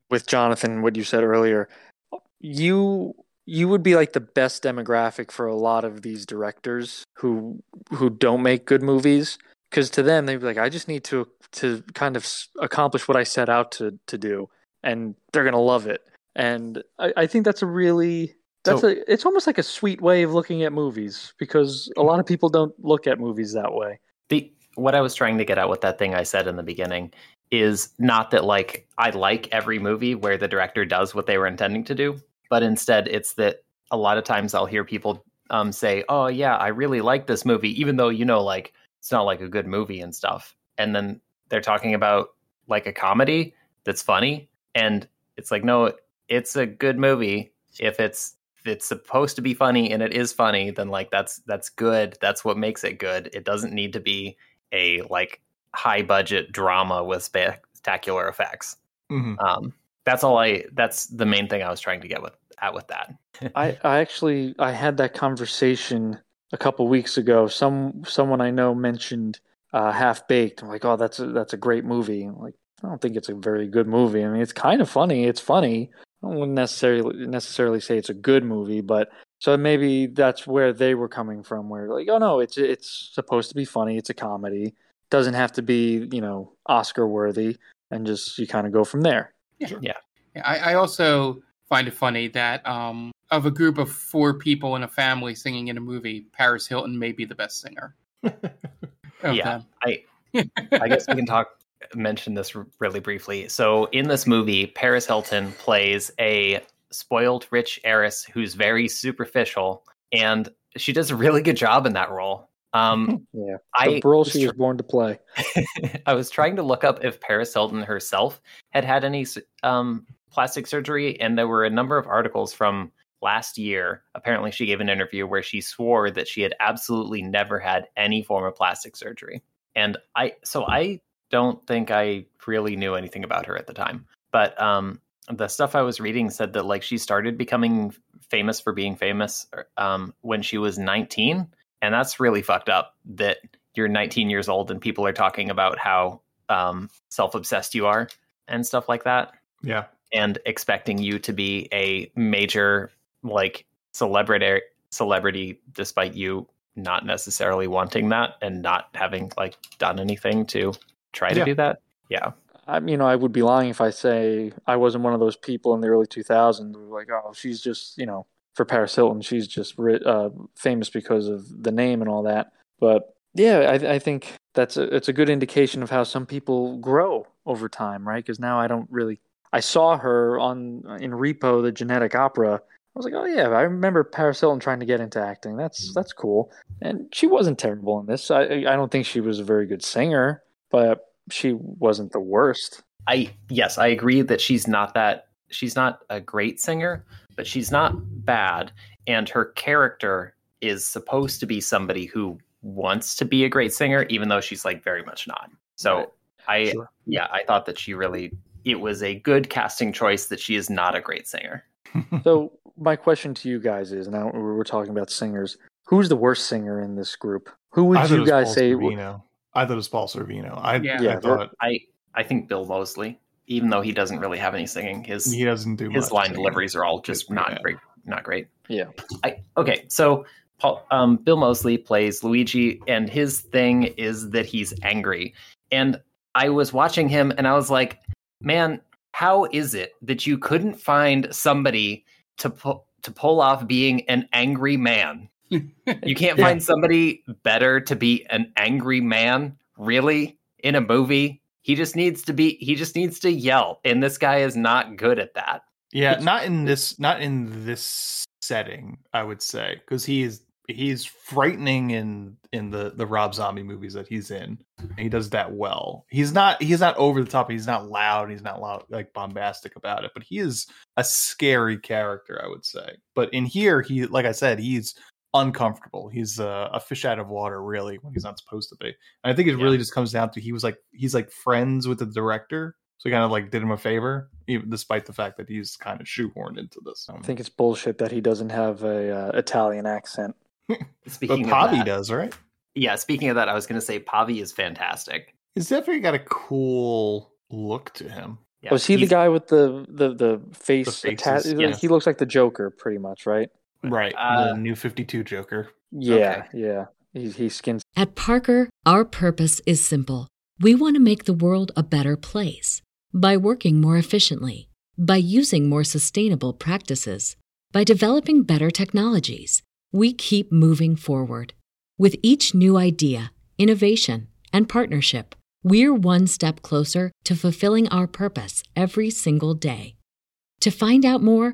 with Jonathan what you said earlier. You you would be like the best demographic for a lot of these directors who who don't make good movies because to them they'd be like I just need to to kind of accomplish what I set out to to do and they're gonna love it and I, I think that's a really that's So- a it's almost like a sweet way of looking at movies because a lot of people don't look at movies that way. the what I was trying to get at with that thing I said in the beginning is not that like I like every movie where the director does what they were intending to do, but instead it's that a lot of times I'll hear people um, say, "Oh yeah, I really like this movie," even though you know, like it's not like a good movie and stuff. And then they're talking about like a comedy that's funny, and it's like, no, it's a good movie if it's it's supposed to be funny and it is funny then like that's that's good that's what makes it good it doesn't need to be a like high budget drama with spectacular effects Mhm. um that's all i that's the main thing i was trying to get with at with that I, I actually I had that conversation a couple weeks ago. Some someone I know mentioned uh, Half Baked. I'm like, oh, that's a, that's a great movie. I'm like, I don't think it's a very good movie. I mean, it's kind of funny. It's funny. I wouldn't necessarily necessarily say it's a good movie, but so maybe that's where they were coming from. Where like, oh no, it's it's supposed to be funny. It's a comedy. Doesn't have to be you know Oscar worthy, and just you kind of go from there. Yeah. Yeah. Yeah, I, I also find it funny that um, of a group of four people in a family singing in a movie, Paris Hilton may be the best singer. yeah i i guess we can talk mention this really briefly so in this movie paris hilton plays a spoiled rich heiress who's very superficial and she does a really good job in that role um Yeah, I the role was she tr- was born to play. I was trying to look up if Paris Hilton herself had had any um, plastic surgery, and there were a number of articles from last year. Apparently, she gave an interview where she swore that she had absolutely never had any form of plastic surgery. And I, so I don't think I really knew anything about her at the time. But um, the stuff I was reading said that like she started becoming famous for being famous um, when she was 19 and that's really fucked up that you're 19 years old and people are talking about how um, self-obsessed you are and stuff like that Yeah. and expecting you to be a major like celebrity celebrity despite you not necessarily wanting that and not having like done anything to try to Yeah. do that yeah I, you know, I would be lying if I say I wasn't one of those people in the early 2000s who were like, oh, she's just, you know, for Paris Hilton, she's just uh, famous because of the name and all that. But yeah, I, I think that's a, it's a good indication of how some people grow over time, right? Because now I don't really. I saw her on in Repo, the Genetic Opera. I was like, oh yeah, I remember Paris Hilton trying to get into acting. That's that's cool, and she wasn't terrible in this. I I don't think she was a very good singer, but she wasn't the worst. I yes, I agree that she's not that she's not a great singer, but she's not bad and her character is supposed to be somebody who wants to be a great singer even though she's like very much not. So I Sure. yeah, I thought that she really it was a good casting choice that she is not a great singer. So my question to you guys is: Now we're we're talking about singers. Who's the worst singer in this group? Who would I thought it you guys Paul say? Sorvino. I thought it was Paul Sorvino. I, Yeah. I Yeah, thought I I think Bill Moseley, even though he doesn't really have any singing, his he doesn't do his much line singing. deliveries are all just not Yeah. great, not great. Yeah. I okay, so Paul, um, Bill Moseley plays Luigi, and his thing is that he's angry. And I was watching him, and I was like, "Man, how is it that you couldn't find somebody to pull to pull off being an angry man? You can't Yeah. find somebody better to be an angry man, really, in a movie." He just needs to be. He just needs to yell, and this guy is not good at that. Yeah, not in this not in this setting, I would say, because he is he's frightening in in the the Rob Zombie movies that he's in. And he does that well. He's not he's not over the top. He's not loud. He's not loud like bombastic about it. But he is a scary character, I would say. But in here, he like I said, he's uncomfortable. He's uh, a fish out of water, really, when he's not supposed to be. And I think it really just comes down to he was like he's like friends with the director, so he kind of like did him a favor, even despite the fact that he's kind of shoehorned into this. Um, I think it's bullshit that he doesn't have a uh, Italian accent. but Speaking of Pavi that, does, right? yeah. Speaking of that, I was going to say Pavi is fantastic. He's definitely got a cool look to him. Yeah, Was he the guy with the the the face? faces, atta- yes. He looks like the Joker, pretty much, right? Right. Uh, the new 52 Joker. Yeah, yeah. He's he's skin At Parker, our purpose is simple. We want to make the world a better place by working more efficiently, by using more sustainable practices, by developing better technologies. We keep moving forward. With each new idea, innovation, and partnership, we're one step closer to fulfilling our purpose every single day. To find out more,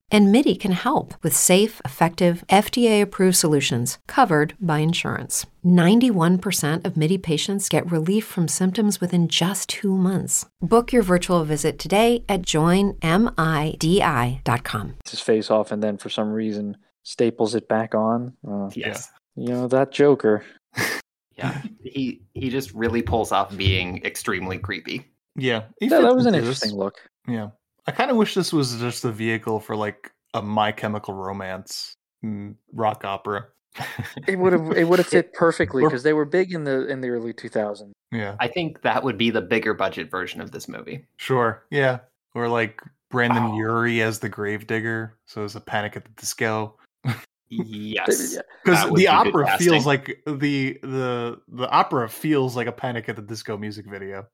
And MIDI can help with safe, effective, FDA approved solutions covered by insurance. 91% of MIDI patients get relief from symptoms within just two months. Book your virtual visit today at joinmidi.com. his face off and then for some reason staples it back on. Uh, Yes. You know that Joker. Yeah. he he just really pulls off being extremely creepy. Yeah, he Yeah, that was an this. interesting look. Yeah, I kind of wish this was just a vehicle for like a My Chemical Romance mm, rock opera. It would have it would have fit perfectly because they were big in the in the early 2000s. Yeah, I think that would be the bigger budget version of this movie. sure. Yeah, or like Brandon Wow. Urie as the Gravedigger. So it's a Panic at the Disco. Yes. Because the be opera feels like the the the opera feels like a Panic at the Disco music video.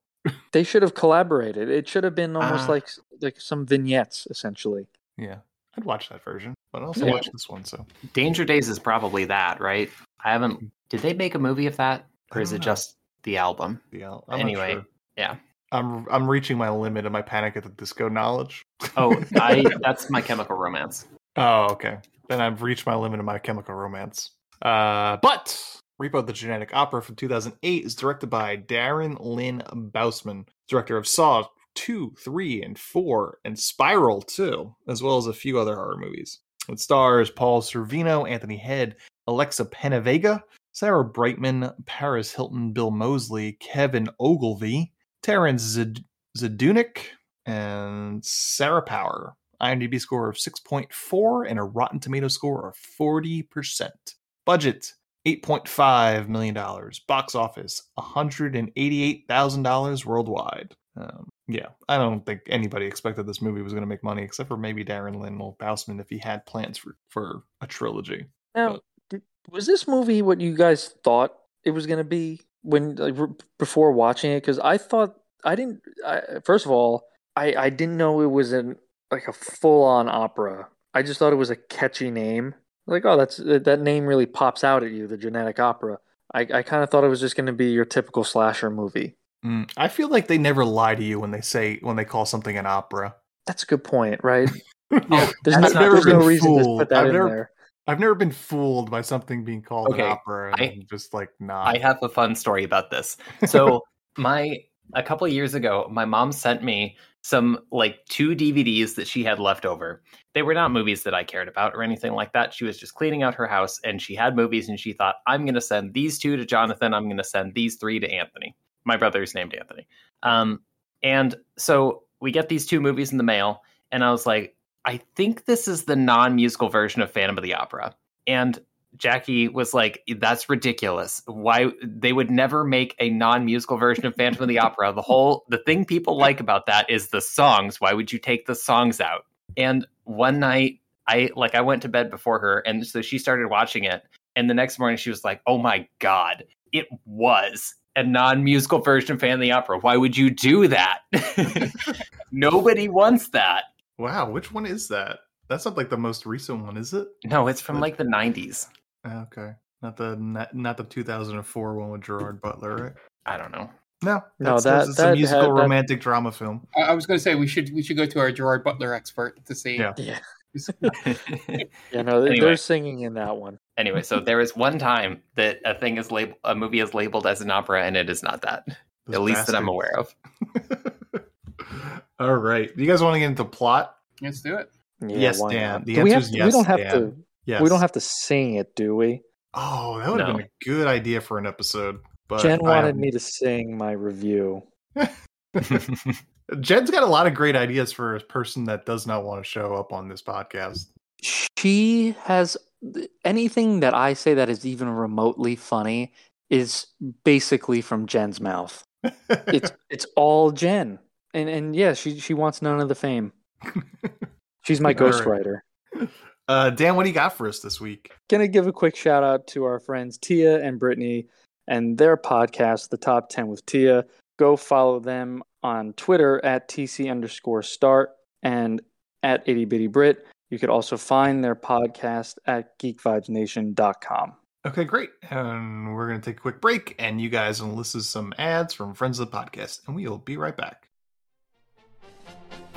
They should have collaborated. It should have been almost Ah. like like some vignettes essentially. Yeah, I'd watch that version, but I also Yeah. watch this one. So Danger Days is probably that, right? I haven't. Did they make a movie of that, or is it know. just the album? yeah, I'm anyway, sure. yeah. I'm I'm reaching my limit of my Panic at the Disco knowledge. Oh, I that's My Chemical Romance. Oh, okay. Then I've reached my limit of my chemical romance. Uh, but Repo the Genetic Opera from 2008 is directed by Darren Lynn Bousman, director of Saw 2, 3, and 4, and Spiral 2, as well as a few other horror movies. It stars Paul Sorvino, Anthony Head, Alexa Penavega, Sarah Brightman, Paris Hilton, Bill Moseley, Kevin Ogilvie, Terrence Zed- and Sarah Power. IMDb score of 6.4 and a Rotten Tomato score of 40%. Budget $8.5 million. Box office $188,000 worldwide. Um, yeah, I don't think anybody expected this movie was going to make money except for maybe Darren Lynn Bousman if he had plans for, for a trilogy. Now, did, was this movie what you guys thought it was going to be when like, before watching it? Because I thought I didn't. I, first of all, I I didn't know it was an like a full on opera. I just thought it was a catchy name. Like, oh, that's that name really pops out at you, the Genetic Opera. I I kind of thought it was just going to be your typical slasher movie. Mm, I feel like they never lie to you when they say when they call something an opera. That's a good point, right? Yeah, There's I've no, never there's no been reason to fooled. put that I've in never- there. I've never been fooled by something being called Okay, an opera and I- I'm just like nah. I have a fun story about this. So my a couple of years ago, my mom sent me some like two DVDs that she had left over. They were not movies that I cared about or anything like that. She was just cleaning out her house and she had movies and she thought, I'm going to send these two to Jonathan. I'm going to send these three to Anthony. My brother is named Anthony. Um, and so we get these two movies in the mail, and I was like, I think this is the non musical version of Phantom of the Opera. And Jackie was like, "That's ridiculous. Why they would never make a non-musical version of Phantom of the Opera? The whole the thing people like about that is the songs. Why would you take the songs out?" And one night, I like I went to bed before her, and so she started watching it. And the next morning, she was like, "Oh my god, it was a non-musical version of Phantom of the Opera. Why would you do that? Nobody wants that." Wow, which one is that? That's not like the most recent one, is it? No, it's from like the '90s. Ah, okay, not the not, not the 2004 one with Gerard Butler, right? I don't know. No, No, that's- that- it's that a musical had- that- romantic drama film. I, I was going to say we should we should go to our Gerard Butler expert to see. Yeah. Yeah. Yeah, no, they- Anyway. they're singing in that one. Anyway, so there is one time that a thing is labeled, a movie is labeled as an opera, and it is not that. Those At least that I'm aware of. All right, you guys want to get into plot? Let's do it. Yeah, Yes, why Dan. not? The Do we, have, answer's we yes, don't have Dan. to. Yes. We don't have to sing it, do we? Oh, that would have No. been a good idea for an episode. But Jen wanted haven't- me to sing my review. Jen's got a lot of great ideas for a person that does not want to show up on this podcast. She has anything that I say that is even remotely funny is basically from Jen's mouth. It's it's all Jen, and and yeah, she she wants none of the fame. She's my ghostwriter. Uh, Dan, what do you got for us this week? Gonna give a quick shout out to our friends Tia and Brittany and their podcast, The Top 10 with Tia. go follow them on Twitter at TC underscore start and at itty bitty Brit. You could also find their podcast at geekvibesnation.com. Okay, great. And we're going to take a quick break, and you guys will listen to some ads from friends of the podcast, and we'll be right back.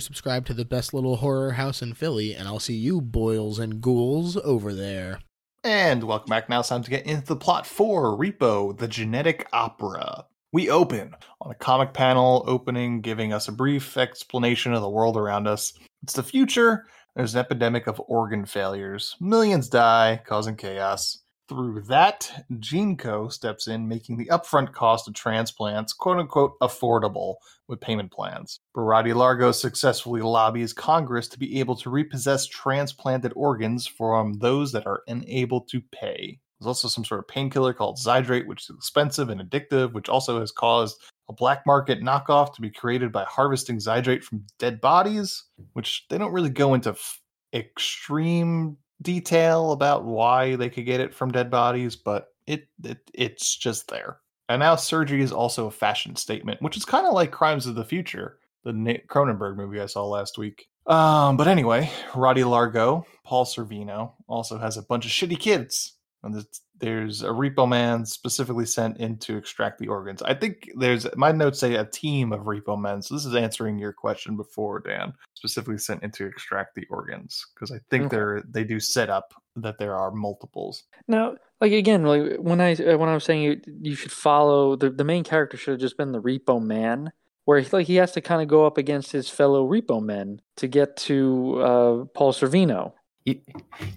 subscribed to the best little horror house in Philly, and I'll see you boils and ghouls over there. And welcome back. Now it's time to get into the plot for Repo, the genetic opera. We open on a comic panel opening, giving us a brief explanation of the world around us. It's the future. There's an epidemic of organ failures. Millions die, causing chaos. Through that, GeneCo steps in, making the upfront cost of transplants quote unquote affordable with payment plans. Barati Largo successfully lobbies Congress to be able to repossess transplanted organs from those that are unable to pay. There's also some sort of painkiller called Zydrate, which is expensive and addictive, which also has caused a black market knockoff to be created by harvesting Zydrate from dead bodies, which they don't really go into f- extreme detail about why they could get it from dead bodies, but it, it it's just there. And now surgery is also a fashion statement, which is kind of like Crimes of the Future, the Cronenberg movie I saw last week. Um, but anyway, Roddy Largo, Paul Sorvino, also has a bunch of shitty kids. And there's a repo man specifically sent in to extract the organs. I think there's my notes say a team of repo men. So this is answering your question before, Dan, specifically sent in to extract the organs because I think Okay. they're they do set up that there are multiples. Now, like again, like when I uh, when I was saying you you should follow the the main character should have just been the Repo Man, where he, like he has to kind of go up against his fellow Repo men to get to uh, Paul Sorvino. You,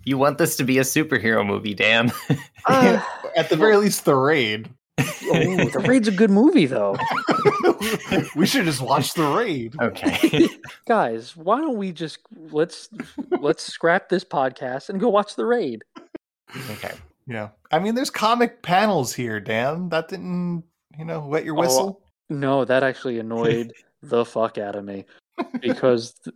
you want this to be a superhero movie, Dan? Uh, At the very least, the raid. oh, the Raid's a good movie though. we should just watch the raid. Okay. Guys, why don't we just let's let's scrap this podcast and go watch the Raid? Okay. Yeah. I mean, there's comic panels here, Dan. That didn't, you know, wet your whistle. Oh, no, that actually annoyed the fuck out of me because th-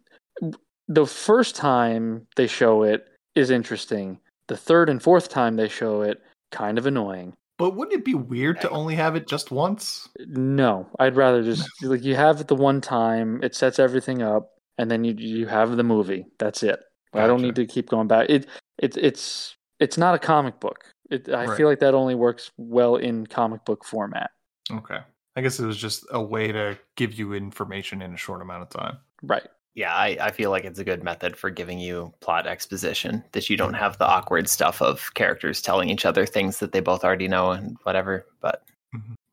the first time they show it is interesting. The third and fourth time they show it, kind of annoying. But wouldn't it be weird to only have it just once? No, I'd rather just like you have it the one time, it sets everything up, and then you you have the movie. That's it. I don't need to keep going back. It it it's it's not a comic book. It, I Right. feel like that only works well in comic book format. Okay. I guess it was just a way to give you information in a short amount of time. Right. Yeah, I, I feel like it's a good method for giving you plot exposition that you don't have the awkward stuff of characters telling each other things that they both already know and whatever. But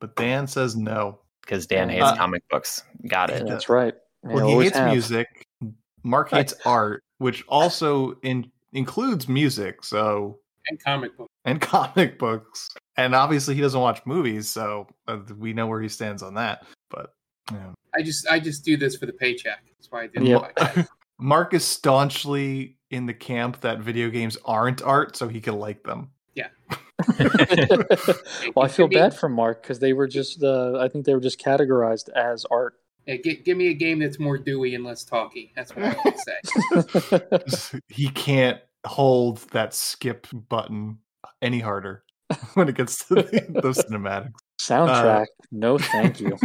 But Dan says no. because Dan hates Uh, comic books, got it. That's right. They Well, he hates have. music. Mark hates art, which also in, includes music. So and comic book. and comic books. And obviously, he doesn't watch movies, so uh, we know where he stands on that. But yeah. I just I just do this for the paycheck. That's why I did Yep. it. Mark is staunchly in the camp that video games aren't art, so he can like them. Yeah. well, I feel bad for Mark because they were just, uh, I think they were just categorized as art. Yeah, gi- give me a game that's more dewy and less talky. That's what I would say. he can't hold that skip button any harder when it gets to the, those cinematics. Soundtrack, no thank you.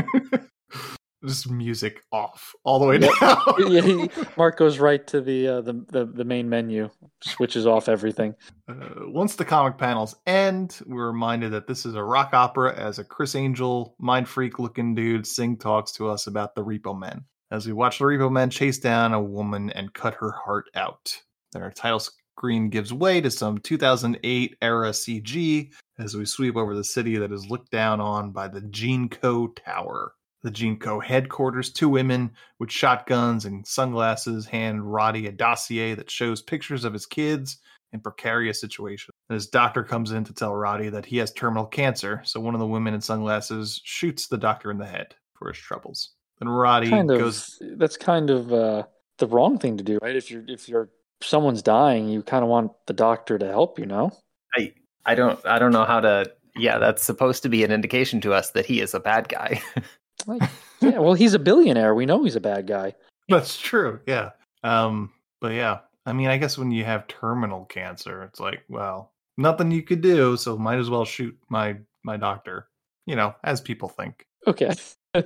Just music off all the way down. yeah, Mark goes right to the, uh, the the the main menu, switches off everything. Uh, once the comic panels end, we're reminded that this is a rock opera as a Criss Angel, mind freak looking dude, sing talks to us about the Repo Men. As we watch the Repo Men chase down a woman and cut her heart out. Then our title screen gives way to some 2008 era CG as we sweep over the city that is looked down on by the Gene Co. Tower. The Gene Co. headquarters, two women with shotguns and sunglasses hand Roddy a dossier that shows pictures of his kids in precarious situations. And his doctor comes in to tell Roddy that he has terminal cancer, so one of the women in sunglasses shoots the doctor in the head for his troubles. Then Roddy Kind of. goes That's kind of uh, the wrong thing to do, right? If you're if you're someone's dying, you kind of want the doctor to help. You know. I I don't I don't know how to. Yeah, that's supposed to be an indication to us that he is a bad guy. Like, yeah. Well, he's a billionaire. We know he's a bad guy. That's true, yeah. Um, but yeah, I mean, I guess when you have terminal cancer, it's like, well, nothing you could do, so might as well shoot my my doctor. You know, as people think. Okay.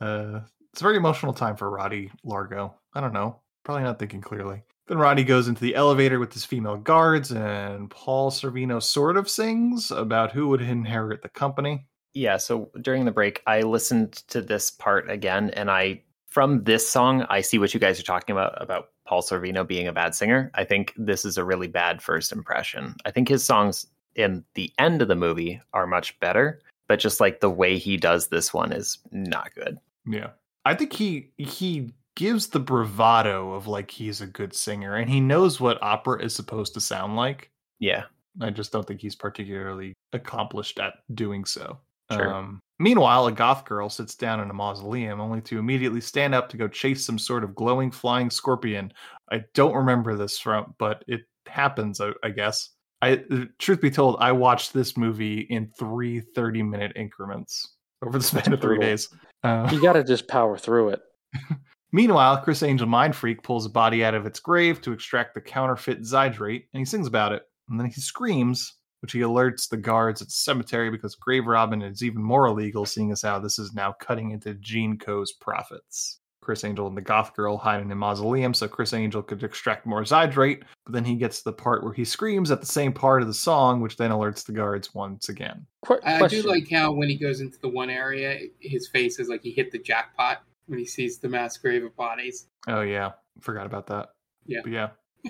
Uh, it's a very emotional time for Roddy Largo. I don't know, probably not thinking clearly. Then Roddy goes into the elevator with his female guards, and Paul Sorvino sort of sings about who would inherit the company. Yeah, so during the break, I listened to this part again, and I from this song, I see what you guys are talking about about Paul Sorvino being a bad singer. I think this is a really bad first impression. I think his songs in the end of the movie are much better, but just like the way he does this one is not good. Yeah. I think he he gives the bravado of like he's a good singer and he knows what opera is supposed to sound like. Yeah. I just don't think he's particularly accomplished at doing so. Sure. Um, meanwhile, a goth girl sits down in a mausoleum only to immediately stand up to go chase some sort of glowing flying scorpion. I don't remember this from, but it happens, I, I guess. I truth be told, I watched this movie in three 30 minute increments over the span of three days. Uh, You got to just power through it. Meanwhile, Criss Angel Mind Freak pulls a body out of its grave to extract the counterfeit Zydrate, and he sings about it. And then he screams, which he alerts the guards at the cemetery because grave robbing is even more illegal, seeing as how this is now cutting into Gene Co's profits. Criss Angel and the goth girl hide in a mausoleum so Criss Angel could extract more Zydrate, but then he gets to the part where he screams at the same part of the song, which then alerts the guards once again. Qu- I do like how when he goes into the one area, his face is like he hit the jackpot when he sees the mass grave of bodies. Oh, yeah. Forgot about that. Yeah. But yeah.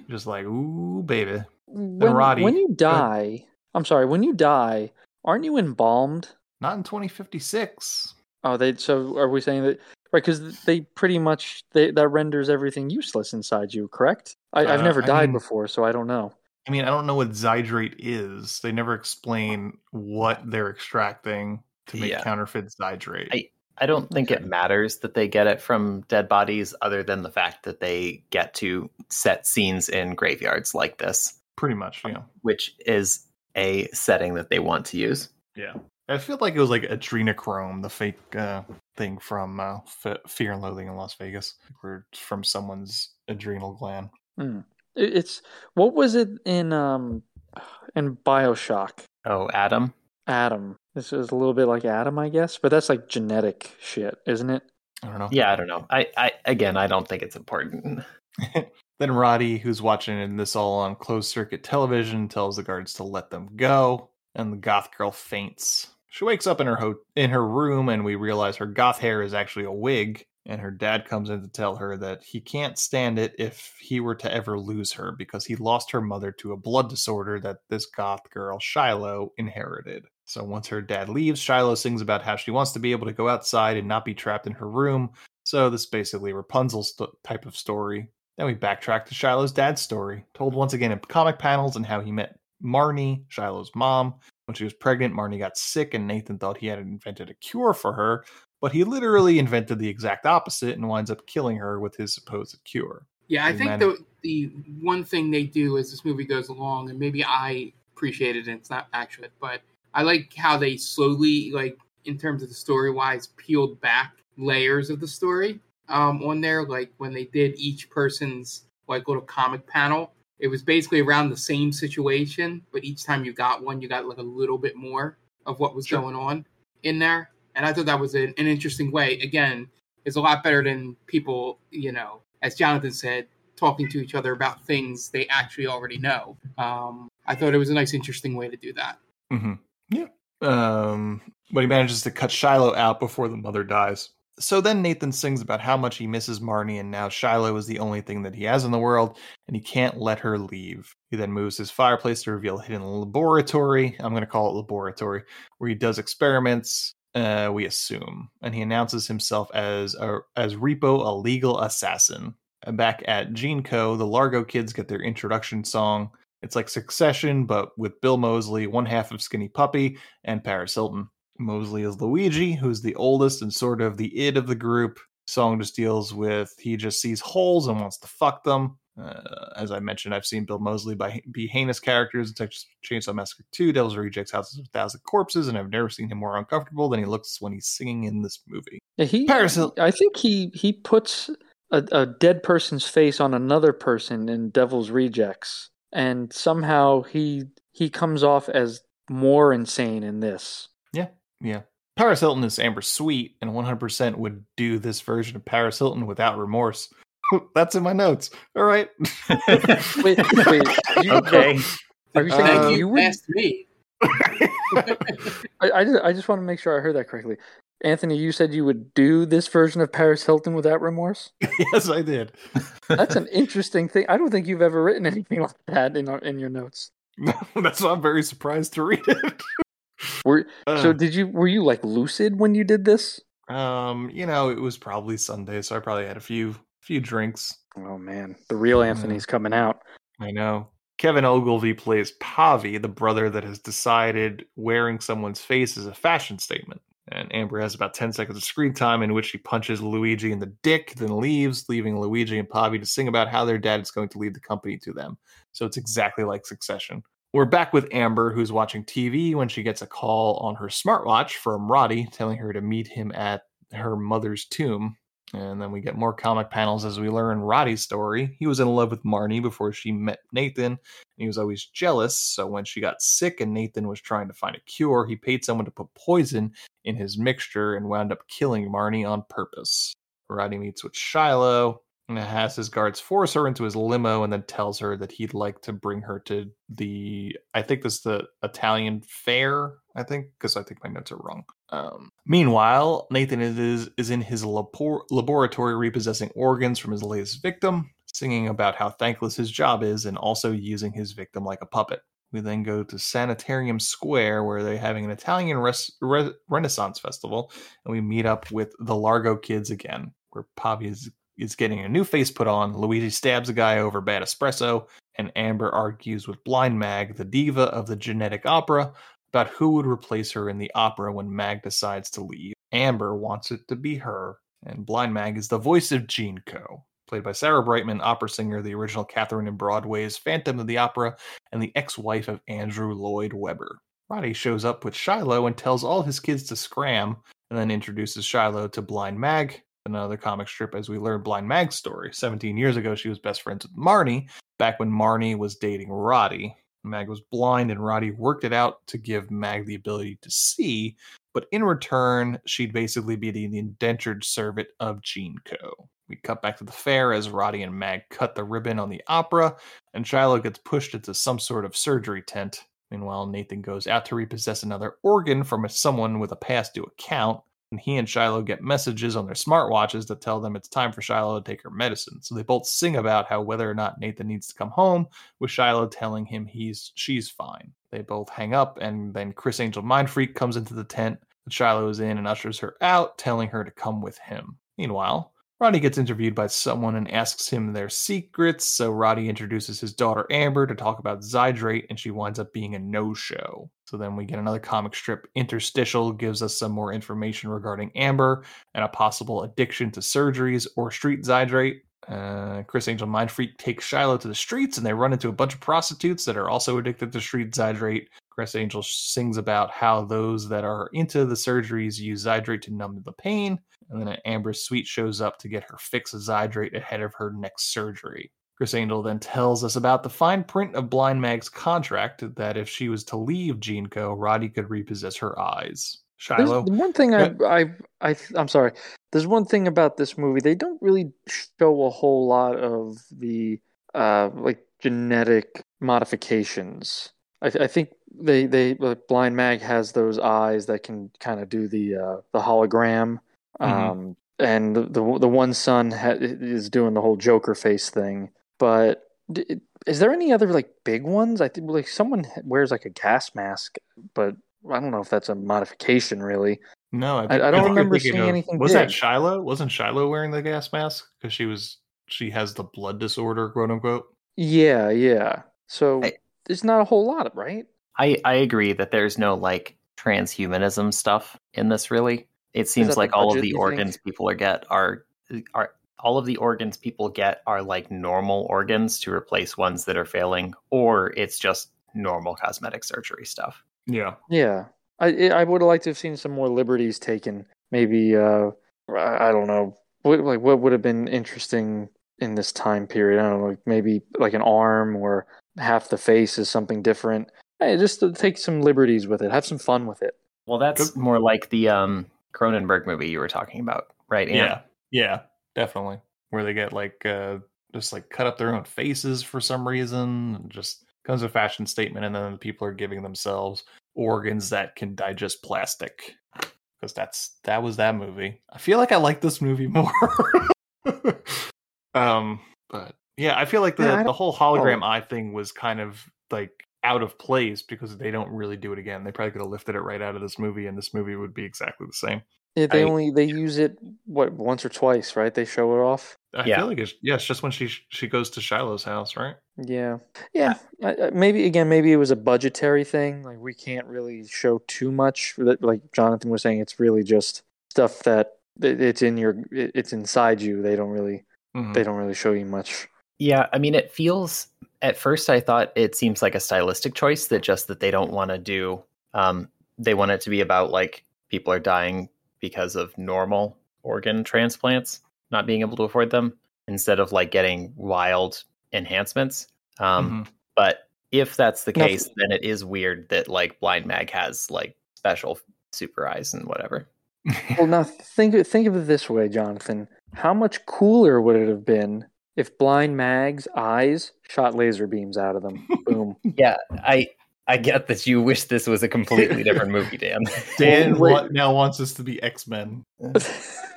Just like, ooh, baby. when, Roddy- when you die, I'm sorry, when you die, aren't you embalmed? Not in 2056. Oh, they. So are we saying that? Right, because they pretty much they that renders everything useless inside you. Correct? I, I've Uh, never I died mean- before, so I don't know. I mean, I don't know what Zydrate is. They never explain what they're extracting to make Yeah. counterfeit Zydrate. I I don't think it matters that they get it from dead bodies, other than the fact that they get to set scenes in graveyards like this, Pretty much, yeah. which is a setting that they want to use. Yeah. I feel like it was like adrenochrome, the fake uh, thing from uh, F- Fear and Loathing in Las Vegas, where it's from someone's adrenal gland. Hmm. It's what was it in um in Bioshock? Oh, Adam. Adam. This is a little bit like Adam, I guess, but that's like genetic shit, isn't it? I don't know. Yeah, I don't know. I, I again, I don't think it's important. Then Roddy, who's watching this all on closed circuit television, tells the guards to let them go, and the goth girl faints. She wakes up in her ho- in her room, and we realize her goth hair is actually a wig. And her dad comes in to tell her that he can't stand it if he were to ever lose her because he lost her mother to a blood disorder that this goth girl Shiloh inherited. So once her dad leaves, Shiloh sings about how she wants to be able to go outside and not be trapped in her room. So this is basically Rapunzel st- type of story. Then we backtrack to Shiloh's dad's story, told once again in comic panels, and how he met Marnie, Shiloh's mom. When she was pregnant, Marnie got sick, and Nathan thought he had invented a cure for her, but he literally invented the exact opposite and winds up killing her with his supposed cure. Yeah, I think the the one thing they do as this movie goes along, and maybe I appreciate it, and it's not accurate, but I like how they slowly, like in terms of the story wise, peeled back layers of the story um, on there. Like when they did each person's like little comic panel, it was basically around the same situation, but each time you got one, you got like a little bit more of what was Sure. going on in there. and I thought that was an, an interesting way. Again, it's a lot better than people, you know, as Jonathan said, talking to each other about things they actually already know. Um, I thought it was a nice, interesting way to do that. Mm-hmm. Yeah. Um, but he manages to cut Shiloh out before the mother dies. So then Nathan sings about how much he misses Marnie, and now Shiloh is the only thing that he has in the world, and he can't let her leave. He then moves his fireplace to reveal a hidden laboratory. I'm going to call it laboratory, where he does experiments. Uh, we assume, and he announces himself as a, as Repo, a legal assassin. Back at Gene Co, the Largo kids get their introduction song. It's like Succession, but with Bill Moseley, one half of Skinny Puppy, and Paris Hilton. Moseley is Luigi, who's the oldest and sort of the id of the group. Song just deals with he just sees holes and wants to fuck them. Uh, as I mentioned, I've seen Bill Moseley by, be heinous characters in Texas Chainsaw Massacre 2, Devil's Rejects, Houses of a Thousand Corpses, and I've never seen him more uncomfortable than he looks when he's singing in this movie. Yeah, he, I think he he puts a, a dead person's face on another person in Devil's Rejects, and somehow he he comes off as more insane in this. Yeah, yeah. Paris Hilton is Amber Sweet, and 100% would do this version of Paris Hilton without remorse. That's in my notes. All right. wait, wait. You, Okay. Are you saying Thank you you would? asked me. I, I just I just want to make sure I heard that correctly. Anthony, you said you would do this version of Paris Hilton without remorse. yes, I did. That's an interesting thing. I don't think you've ever written anything like that in our, in your notes. That's why I'm very surprised to read it. Were so Uh. did you were you like lucid when you did this? Um, you know, it was probably Sunday, so I probably had a few few drinks. Oh man, the real Anthony's coming out. I know. Kevin Ogilvie plays Pavi, the brother that has decided wearing someone's face is a fashion statement. And Amber has about 10 seconds of screen time in which she punches Luigi in the dick, then leaves, leaving Luigi and Pavi to sing about how their dad is going to leave the company to them. So it's exactly like Succession. We're back with Amber, who's watching TV when she gets a call on her smartwatch from Roddy telling her to meet him at her mother's tomb. And then we get more comic panels as we learn Roddy's story. He was in love with Marnie before she met Nathan, and he was always jealous. So when she got sick and Nathan was trying to find a cure, he paid someone to put poison in his mixture and wound up killing Marnie on purpose. Roddy meets with Shiloh and has his guards force her into his limo and then tells her that he'd like to bring her to the I think this is the Italian fair, I think, because I think my notes are wrong. Um, meanwhile, Nathan is is in his labor- laboratory repossessing organs from his latest victim, singing about how thankless his job is and also using his victim like a puppet. We then go to Sanitarium Square, where they're having an Italian res- re- Renaissance festival, and we meet up with the Largo kids again, where Pavi is, is getting a new face put on. Luigi stabs a guy over bad espresso, and Amber argues with Blind Mag, the diva of the genetic opera, about who would replace her in the opera when Mag decides to leave. Amber wants it to be her, and Blind Mag is the voice of GeneCo played by Sarah Brightman, opera singer, the original Catherine in Broadway's Phantom of the Opera, and the ex wife of Andrew Lloyd Webber. Roddy shows up with Shiloh and tells all his kids to scram, and then introduces Shiloh to Blind Mag, another comic strip as we learn Blind Mag's story. 17 years ago, she was best friends with Marnie, back when Marnie was dating Roddy. Mag was blind, and Roddy worked it out to give Mag the ability to see, but in return, she'd basically be the indentured servant of GeneCo. We cut back to the fair as Roddy and Mag cut the ribbon on the opera, and Shiloh gets pushed into some sort of surgery tent. Meanwhile, Nathan goes out to repossess another organ from someone with a past due account, and he and Shiloh get messages on their smartwatches that tell them it's time for Shiloh to take her medicine. So they both sing about how whether or not Nathan needs to come home, with Shiloh telling him he's she's fine. They both hang up, and then Criss Angel Mind Freak comes into the tent that Shiloh is in and ushers her out, telling her to come with him. Meanwhile, Roddy gets interviewed by someone and asks him their secrets, so Roddy introduces his daughter Amber to talk about Zydrate, and she winds up being a no show. So then we get another comic strip. Interstitial gives us some more information regarding Amber and a possible addiction to surgeries or street Zydrate. Uh, Criss Angel Mind Freak takes Shiloh to the streets and they run into a bunch of prostitutes that are also addicted to street Zydrate. Criss Angel sings about how those that are into the surgeries use Zydrate to numb the pain. And then Amber Sweet shows up to get her fix of Zydrate ahead of her next surgery. Criss Angel then tells us about the fine print of Blind Mag's contract that if she was to leave GeneCo., Roddy could repossess her eyes. There's Shiloh. one thing I, I, I, I'm sorry. There's one thing about this movie. They don't really show a whole lot of the, uh, like genetic modifications. I, I think they, they, like Blind Mag has those eyes that can kind of do the, uh, the hologram. Mhm. Um, and the, the the one son ha- is doing the whole Joker face thing. But d- is there any other like big ones? I think like someone wears like a gas mask, but I don't know if that's a modification really. No, I- think- I don't think you're remember seeing of- anything Was that. Shiloh? Wasn't Shiloh wearing the gas mask because she was she has the blood disorder, quote unquote? Yeah, yeah. So there's not a whole lot, right? I, I agree that there's no like transhumanism stuff in this really. It seems like all of the organs think? people are get are are all of the organs people get are like normal organs to replace ones that are failing, or it's just normal cosmetic surgery stuff. Yeah. Yeah, I I would have liked to have seen some more liberties taken. Maybe uh, I I don't know what like what would have been interesting in this time period. I don't know, like maybe like an arm or half the face is something different. Hey, just take some liberties with it, have some fun with it. Well, that's more like the um Cronenberg movie you were talking about, right? Ian? Yeah. Yeah. Definitely. Where they get like uh just like cut up their own faces for some reason and just comes a fashion statement and then the people are giving themselves organs that can digest plastic. Because that's that was that movie. I feel like I like this movie more. um but yeah, I feel like the, Yeah, the whole hologram eye thing was kind of like out of place because they don't really do it again. They probably could have lifted it right out of this movie and this movie would be exactly the same. Yeah, they I- only they use it what once or twice, right? They show it off. I Yeah. feel like it's yeah, it's just when she she goes to Shiloh's house, right? Yeah, yeah. I, I- maybe again, maybe it was a budgetary thing. Like we can't really show too much. Like Jonathan was saying, it's really just stuff that it's in your, it's inside you. They don't really, Mhm. they don't really show you much. Yeah, I mean, it feels at first I thought it seems like a stylistic choice that just that they don't want to do. Um, they want it to be about like people are dying because of normal organ transplants, not being able to afford them, instead of like getting wild enhancements. Um, Mhm. But if that's the Now- case, then it is weird that like Blind Mag has like special super eyes and whatever. Well, now think think of it this way, Jonathan. How much cooler would it have been if Blind Mag's eyes shot laser beams out of them? Boom. Yeah, I I get that you wish this was a completely different movie, Dan. Dan wait. wa- now wants us to be X Men.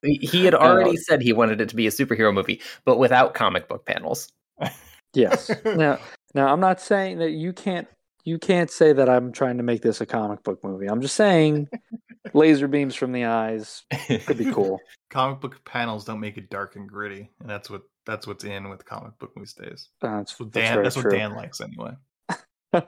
He- he had already uh, said he wanted it to be a superhero movie, but without comic book panels. Yes. now, now I'm not saying that you can't you can't say that I'm trying to make this a comic book movie. I'm just saying laser beams from the eyes could be cool. Comic book panels don't make it dark and gritty, and that's what that's what's in with comic book these days. That's, That's what that's Dan. very That's what true. Dan likes anyway.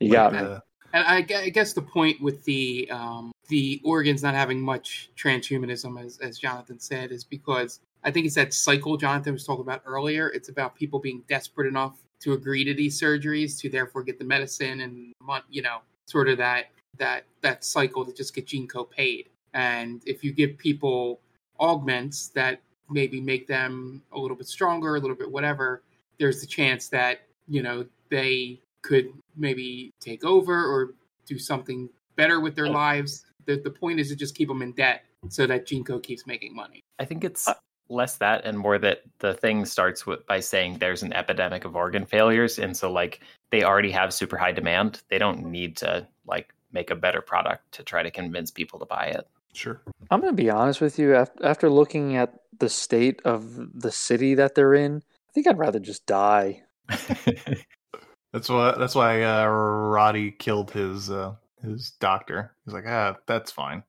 You Like got me. the- And I, I guess the point with the um, the organs not having much transhumanism, as, as Jonathan said, is because I think it's that cycle Jonathan was talking about earlier. It's about people being desperate enough to agree to these surgeries to therefore get the medicine and you know sort of that that that cycle to just get GeneCo paid. And if you give people augments that maybe make them a little bit stronger, a little bit whatever, there's the chance that you know they could maybe take over or do something better with their lives. The, the point is to just keep them in debt so that GeneCo keeps making money. I think it's uh, less that and more that the thing starts with by saying there's an epidemic of organ failures, and so like they already have super high demand. They don't need to like make a better product to try to convince people to buy it. Sure. I'm going to be honest with you. After looking at the state of the city that they're in, I think I'd rather just die. That's why. That's why uh, Roddy killed his uh, his doctor. He's like, ah, that's fine.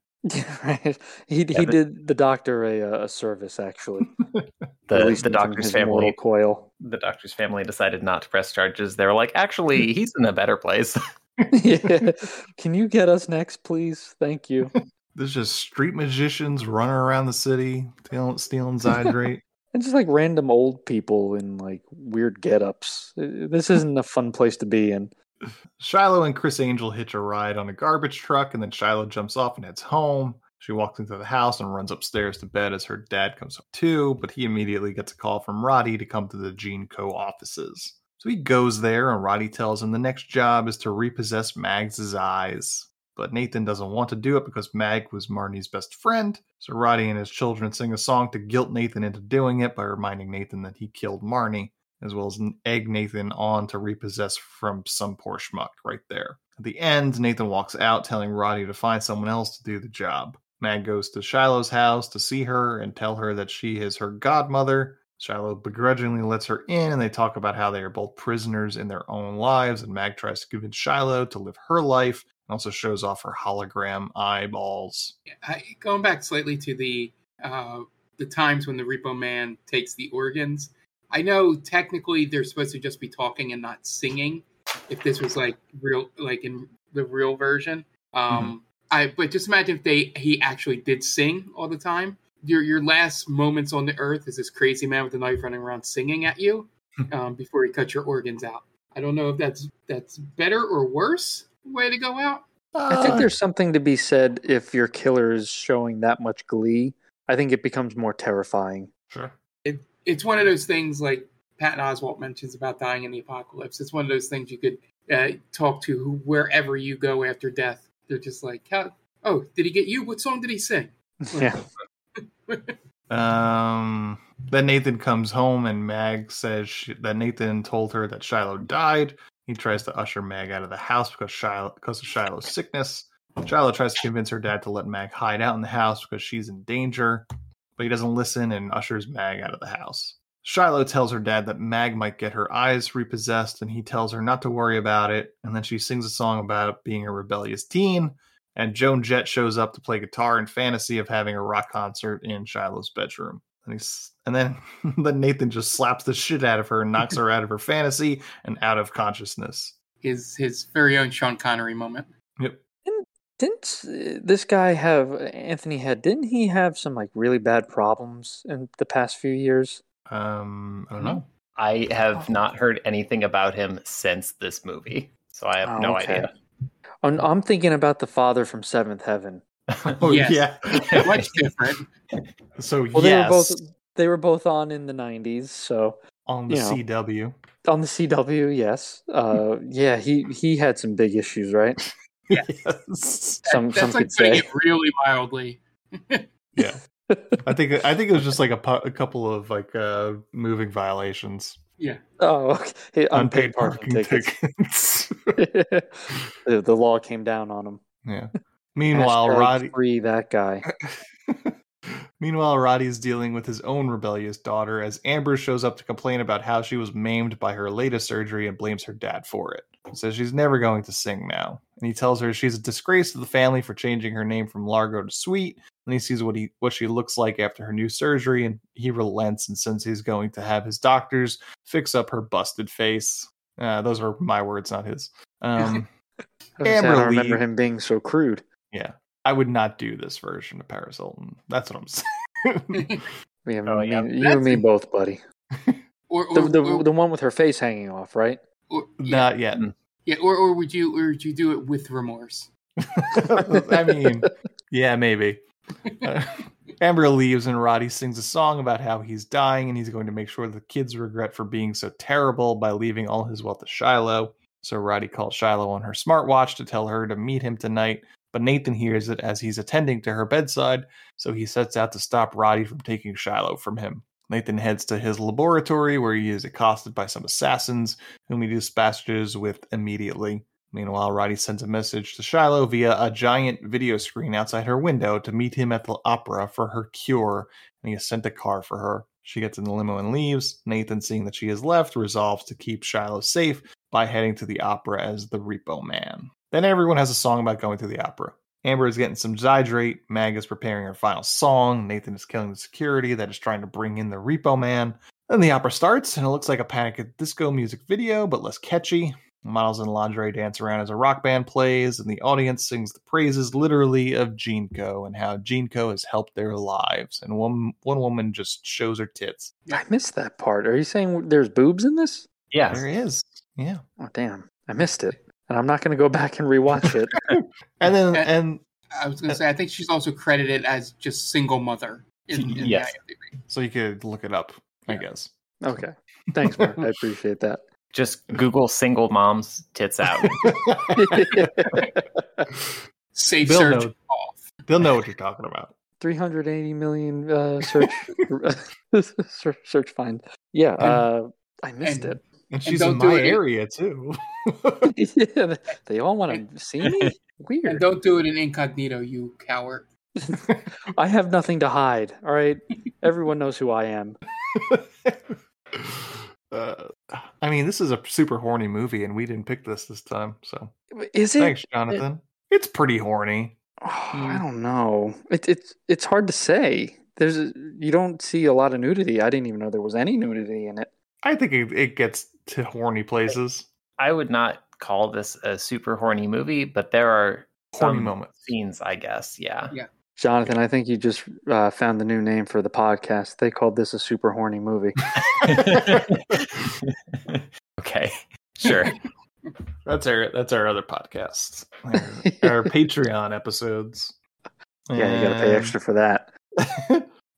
right? He he but- did the doctor a uh, a service actually. The Released the doctor's family coil. the doctor's family decided not to press charges. They were like, actually, he's in a better place. yeah. Can you get us next, please? Thank you. There's just street magicians running around the city, stealing, stealing Zydrate. And just like random old people in like weird get-ups. Uh, This isn't a fun place to be in. Shiloh and Criss Angel hitch a ride on a garbage truck, and then Shiloh jumps off and heads home. She walks into the house and runs upstairs to bed as her dad comes home too, but he immediately gets a call from Roddy to come to the GeneCo. offices. So he goes there, and Roddy tells him the next job is to repossess Mags' eyes. But Nathan doesn't want to do it because Mag was Marnie's best friend. So Roddy and his children sing a song to guilt Nathan into doing it by reminding Nathan that he killed Marnie, as well as egg Nathan on to repossess from some poor schmuck right there. At the end, Nathan walks out telling Roddy to find someone else to do the job. Mag goes to Shiloh's house to see her and tell her that she is her godmother. Shiloh begrudgingly lets her in, and they talk about how they are both prisoners in their own lives. And Mag tries to convince Shiloh to live her life, also shows off her hologram eyeballs. I, going back slightly to the uh, the times when the Repo Man takes the organs. I know technically they're supposed to just be talking and not singing. If this was like real, like in the real version, um, I but just imagine if they he actually did sing all the time. Your your last moments on the earth is this crazy man with a knife running around singing at you um, before he cuts your organs out. I don't know if that's that's better or worse way to go out. I think there's something to be said if your killer is showing that much glee. I think it becomes more terrifying. Sure. It, it's one of those things like Patton Oswalt mentions about dying in the apocalypse. It's one of those things you could uh, talk to who, wherever you go after death. They're just like, How, "Oh, did he get you? What song did he sing?" Yeah. Um, then Nathan comes home and Mag says she, that Nathan told her that Shiloh died. He tries to usher Mag out of the house because Shiloh because of Shiloh's sickness. Shiloh tries to convince her dad to let Mag hide out in the house because she's in danger, but he doesn't listen and ushers Mag out of the house. Shiloh tells her dad that Mag might get her eyes repossessed, and he tells her not to worry about it. And then she sings a song about being a rebellious teen. And Joan Jett shows up to play guitar in fantasy of having a rock concert in Shiloh's bedroom. And he's and then then Nathan just slaps the shit out of her and knocks her out of her fantasy and out of consciousness. His his very own Sean Connery moment. Yep. Didn't uh, this guy have Anthony Head? Didn't he have some like really bad problems in the past few years? Um, I don't know. I have not heard anything about him since this movie, so I have Oh, no okay. idea. I'm, I'm thinking about the father from Seventh Heaven. Oh Yes. yeah. Much different. So Well, they were yes, both they were both on in the '90s, so on the you know. CW. on the CW, yes. Uh, yeah, he he had some big issues, right? yes. Some That's some like could putting say. it really mildly. Yeah. I think I think it was just like a, pu- a couple of like uh moving violations. Yeah. Oh, okay. Hey, Unpaid unpaid parking parking tickets. tickets. the, the law came down on him. yeah. Meanwhile, Hashtag Roddy free that guy. Meanwhile, Roddy is dealing with his own rebellious daughter as Amber shows up to complain about how she was maimed by her latest surgery and blames her dad for it. Says she's never going to sing now. And he tells her she's a disgrace to the family for changing her name from Largo to Sweet. And he sees what he what she looks like after her new surgery, and he relents and says he's going to have his doctors fix up her busted face. Uh, those are my words, not his. Um, I, was I remember him being so crude. Yeah, I would not do this version of Paris Hilton. That's what I'm saying. We have Oh, me- yeah. you and me both, buddy. Or, The, the, or, the one with her face hanging off, right? or- yeah, not yet. yeah, or, or would you or would you do it with remorse? I mean, yeah, maybe. Uh, Amber leaves and Roddy sings a song about how he's dying and he's going to make sure the kids regret for being so terrible by leaving all his wealth to Shiloh. So Roddy calls Shiloh on her smartwatch to tell her to meet him tonight, but Nathan hears it as he's attending to her bedside, so he sets out to stop Roddy from taking Shiloh from him. Nathan heads to his laboratory where he is accosted by some assassins, whom he dispatches with immediately. Meanwhile, Roddy sends a message to Shiloh via a giant video screen outside her window to meet him at the opera for her cure, and he has sent a car for her. She gets in the limo and leaves. Nathan, seeing that she has left, resolves to keep Shiloh safe by heading to the opera as the Repo Man. Then everyone has a song about going to the opera. Amber is getting some Zydrate. Mag is preparing her final song. Nathan is killing the security that is trying to bring in the Repo Man. Then the opera starts, and it looks like a Panic at Disco music video, but less catchy. Models in lingerie dance around as a rock band plays, and the audience sings the praises literally of GeneCo and how GeneCo has helped their lives. And one one woman just shows her tits. I missed that part. Are you saying there's boobs in this? Yeah. There is. Yeah. Oh, damn. I missed it. And I'm not going to go back and rewatch it. And then and I was going to say, I think she's also credited as just single mother. In, in Yes. IMDb. so you could look it up, I guess. okay. Thanks, Mark. I appreciate that. Just Google single moms tits out. Safe They'll search know- off. They'll know what you're talking about. 380 million uh, search search search find. Yeah, uh, I missed it. And And she's don't in my it- area too. yeah, they all want to see me. And Weird. don't do it in incognito, you coward. I have nothing to hide. All right, everyone knows who I am. uh, I mean, this is a super horny movie, and we didn't pick this this time. So Is it? thanks, Jonathan. It's pretty horny. Oh, I don't know. It, it's it's hard to say. There's a, you don't see a lot of nudity. I didn't even know there was any nudity in it. I think it, it gets to horny places. I would not call this a super horny movie, but there are Horny some moments. scenes, I guess. Yeah. Yeah. Jonathan, I think you just uh, found the new name for the podcast. They called this a super horny movie. okay. Sure. That's our that's our other podcast, our, our Patreon episodes. yeah, you got to pay extra for that.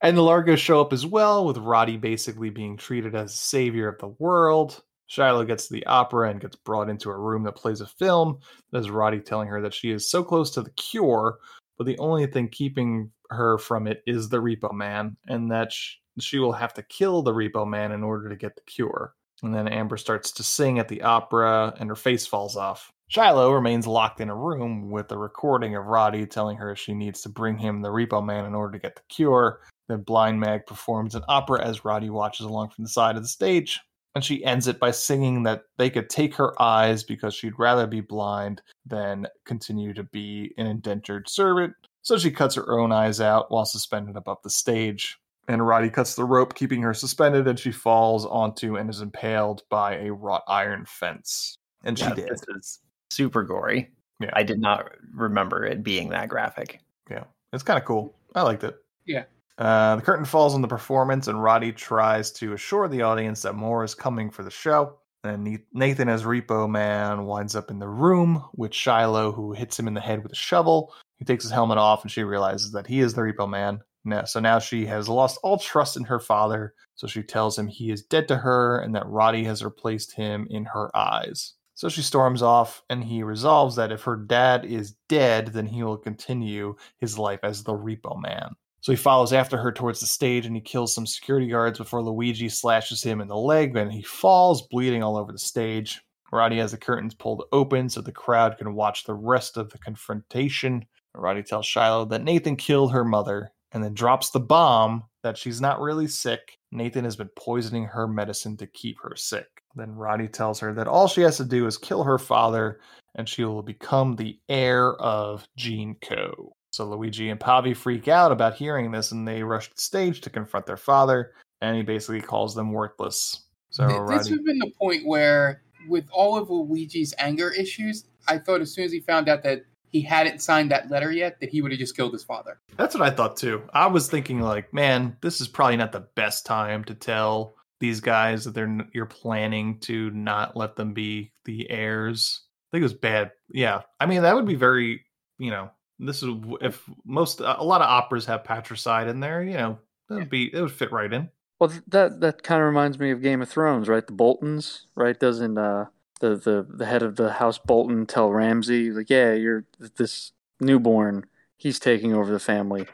and the Largos show up as well, with Roddy basically being treated as savior of the world. Shiloh gets to the opera and gets brought into a room that plays a film. There's Roddy telling her that she is so close to the cure, but the only thing keeping her from it is the Repo Man, and that sh- she will have to kill the Repo Man in order to get the cure. And then Amber starts to sing at the opera, and her face falls off. Shiloh remains locked in a room with a recording of Roddy telling her she needs to bring him the Repo Man in order to get the cure. Then Blind Mag performs an opera as Roddy watches along from the side of the stage. And she ends it by singing that they could take her eyes because she'd rather be blind than continue to be an indentured servant. So she cuts her own eyes out while suspended above the stage. And Roddy cuts the rope, keeping her suspended, and she falls onto and is impaled by a wrought iron fence. And she Yeah, did. This is super gory. Yeah. I did not remember it being that graphic. Yeah, it's kind of cool. I liked it. Yeah. Uh, the curtain falls on the performance, and Roddy tries to assure the audience that more is coming for the show. And Nathan, as Repo Man, winds up in the room with Shiloh, who hits him in the head with a shovel. He takes his helmet off, and she realizes that he is the Repo Man. Now, so now she has lost all trust in her father. So she tells him he is dead to her, and that Roddy has replaced him in her eyes. So she storms off, and he resolves that if her dad is dead, then he will continue his life as the Repo Man. So he follows after her towards the stage and he kills some security guards before Luigi slashes him in the leg and he falls, bleeding all over the stage. Roddy has the curtains pulled open so the crowd can watch the rest of the confrontation. Roddy tells Shiloh that Nathan killed her mother and then drops the bomb that she's not really sick. Nathan has been poisoning her medicine to keep her sick. Then Roddy tells her that all she has to do is kill her father and she will become the heir of GeneCo. So Luigi and Pavi freak out about hearing this and they rush the stage to confront their father and he basically calls them worthless. So Th- this Roddy have been the point where, with all of Luigi's anger issues, I thought as soon as he found out that he hadn't signed that letter yet, that he would have just killed his father. That's what I thought too. I was thinking like, man, this is probably not the best time to tell these guys that they're you're planning to not let them be the heirs. I think it was bad. Yeah, I mean that would be very, you know, this is if most a lot of operas have patricide in there. You know, that would be it would fit right in. Well, that that kind of reminds me of Game of Thrones, right? The Boltons, right? Doesn't uh, the the the head of the House Bolton tell Ramsay like, yeah, you're this newborn. He's taking over the family.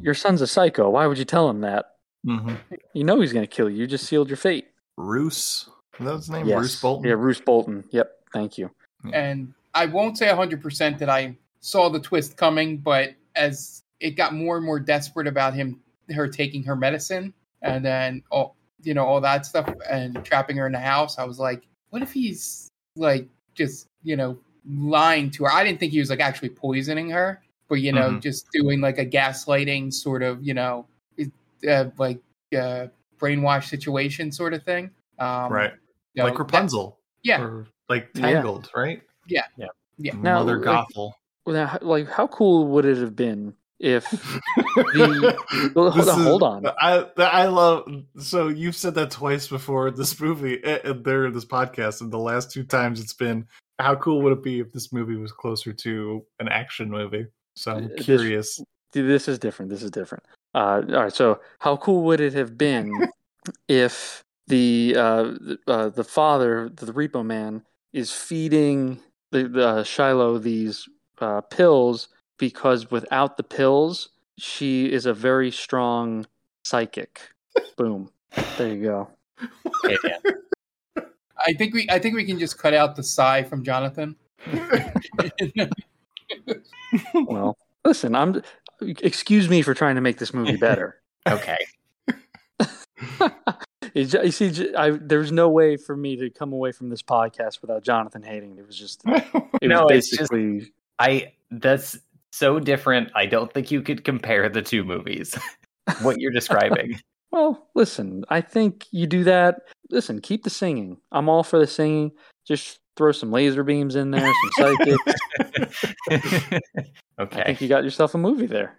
Your son's a psycho. Why would you tell him that? Mm-hmm. You know he's going to kill you. You just sealed your fate. Roose, is that his name? Yes. Roose Bolton. Yeah, Roose Bolton. Yep. Thank you. And I won't say 100% that I saw the twist coming, but as it got more and more desperate about him, her taking her medicine, and then all you know all that stuff, and trapping her in the house, I was like, what if he's like just you know lying to her? I didn't think he was like actually poisoning her, but you know Mhm. just doing like a gaslighting sort of you know uh, like uh, brainwash situation sort of thing. Um, right, you know, like that- Rapunzel. yeah. or like Yeah. Tangled, right? yeah, Yeah. yeah. Now, Mother like- Gothel. Now, like, how cool would it have been if the? Hold, on, is- hold on. I I love. So you've said that twice before. This movie, there in this podcast, and the last two times it's been. How cool would it be if this movie was closer to an action movie? So I'm curious. This is different. This is different. Uh, all right. So, how cool would it have been if the uh, the, uh, the father, the Repo Man, is feeding the, the uh, Shiloh these uh, pills because without the pills, she is a very strong psychic. Boom. There you go. Hey, Dan. I think we I think we can just cut out the sigh from Jonathan. Well, listen, I'm. Excuse me for trying to make this movie better. Okay. You see, ju- I, there's no way for me to come away from this podcast without Jonathan hating. It was just, it no, was it's just basically. I that's so different. I don't think you could compare the two movies. what you're describing. Well, listen, I think you do that. Listen, keep the singing. I'm all for the singing. Just throw some laser beams in there, some psychics. Okay. I think you got yourself a movie there.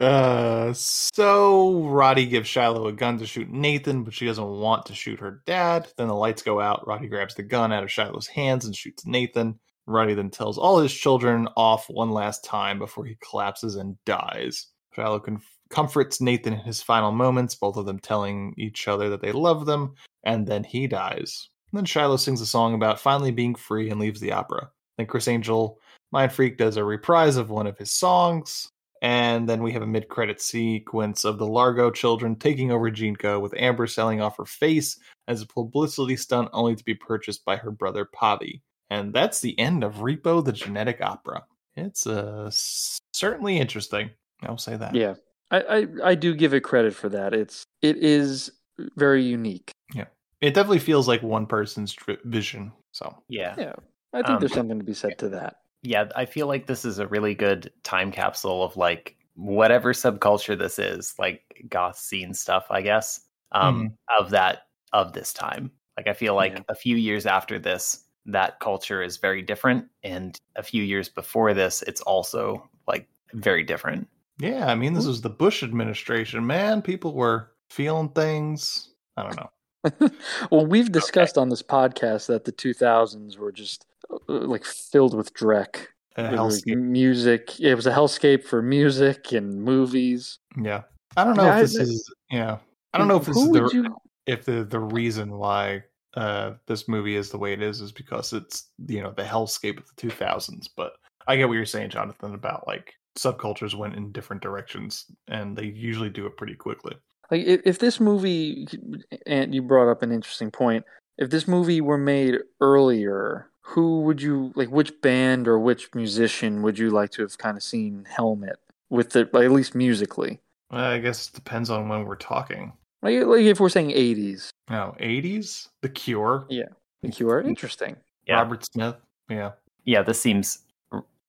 Uh, so Roddy gives Shiloh a gun to shoot Nathan, but she doesn't want to shoot her dad. Then the lights go out. Roddy grabs the gun out of Shiloh's hands and shoots Nathan. Roddy then tells all his children off one last time before he collapses and dies. Shiloh conf- comforts Nathan in his final moments, both of them telling each other that they love them, and then he dies. then Shiloh sings a song about finally being free and leaves the opera. Then Criss Angel, Mind Freak, does a reprise of one of his songs. And then we have a mid credit sequence of the Largo children taking over GeneCo, with Amber selling off her face as a publicity stunt only to be purchased by her brother Pavi. And that's the end of Repo the Genetic Opera. It's uh, certainly interesting. I'll say that. Yeah, I, I, I do give it credit for that. It's it is very unique. Yeah. It definitely feels like one person's dri- vision. So, Yeah. Yeah, I think Um, there's something to be said to that. Yeah, I feel like this is a really good time capsule of like whatever subculture this is, like goth scene stuff, I guess. Um of that of this time. Like I feel like Yeah. a few years after this, that culture is very different and a few years before this it's also like very different. yeah, I mean, this was the Bush administration, man. People were feeling things. I don't know. well, we've discussed on this podcast that the 2000s were just uh, like filled with dreck. A There was hellscape. music. It was a hellscape for music and movies. Yeah. I don't know Yeah, if this I- is, yeah. I don't know if this is the, you- if the the reason why uh this movie is the way it is is because it's you know the hellscape of the 2000s but i get what you're saying jonathan about like subcultures went in different directions and they usually do it pretty quickly Like if, this movie, and you brought up an interesting point. If this movie were made earlier, who would you like? Which band or which musician would you like to have kind of seen Helmet with the at least musically? Well, i guess it depends on when we're talking Like, like if we're saying 80s, now 80s the cure yeah, The Cure. Interesting. Yeah. robert smith yeah Yeah, this seems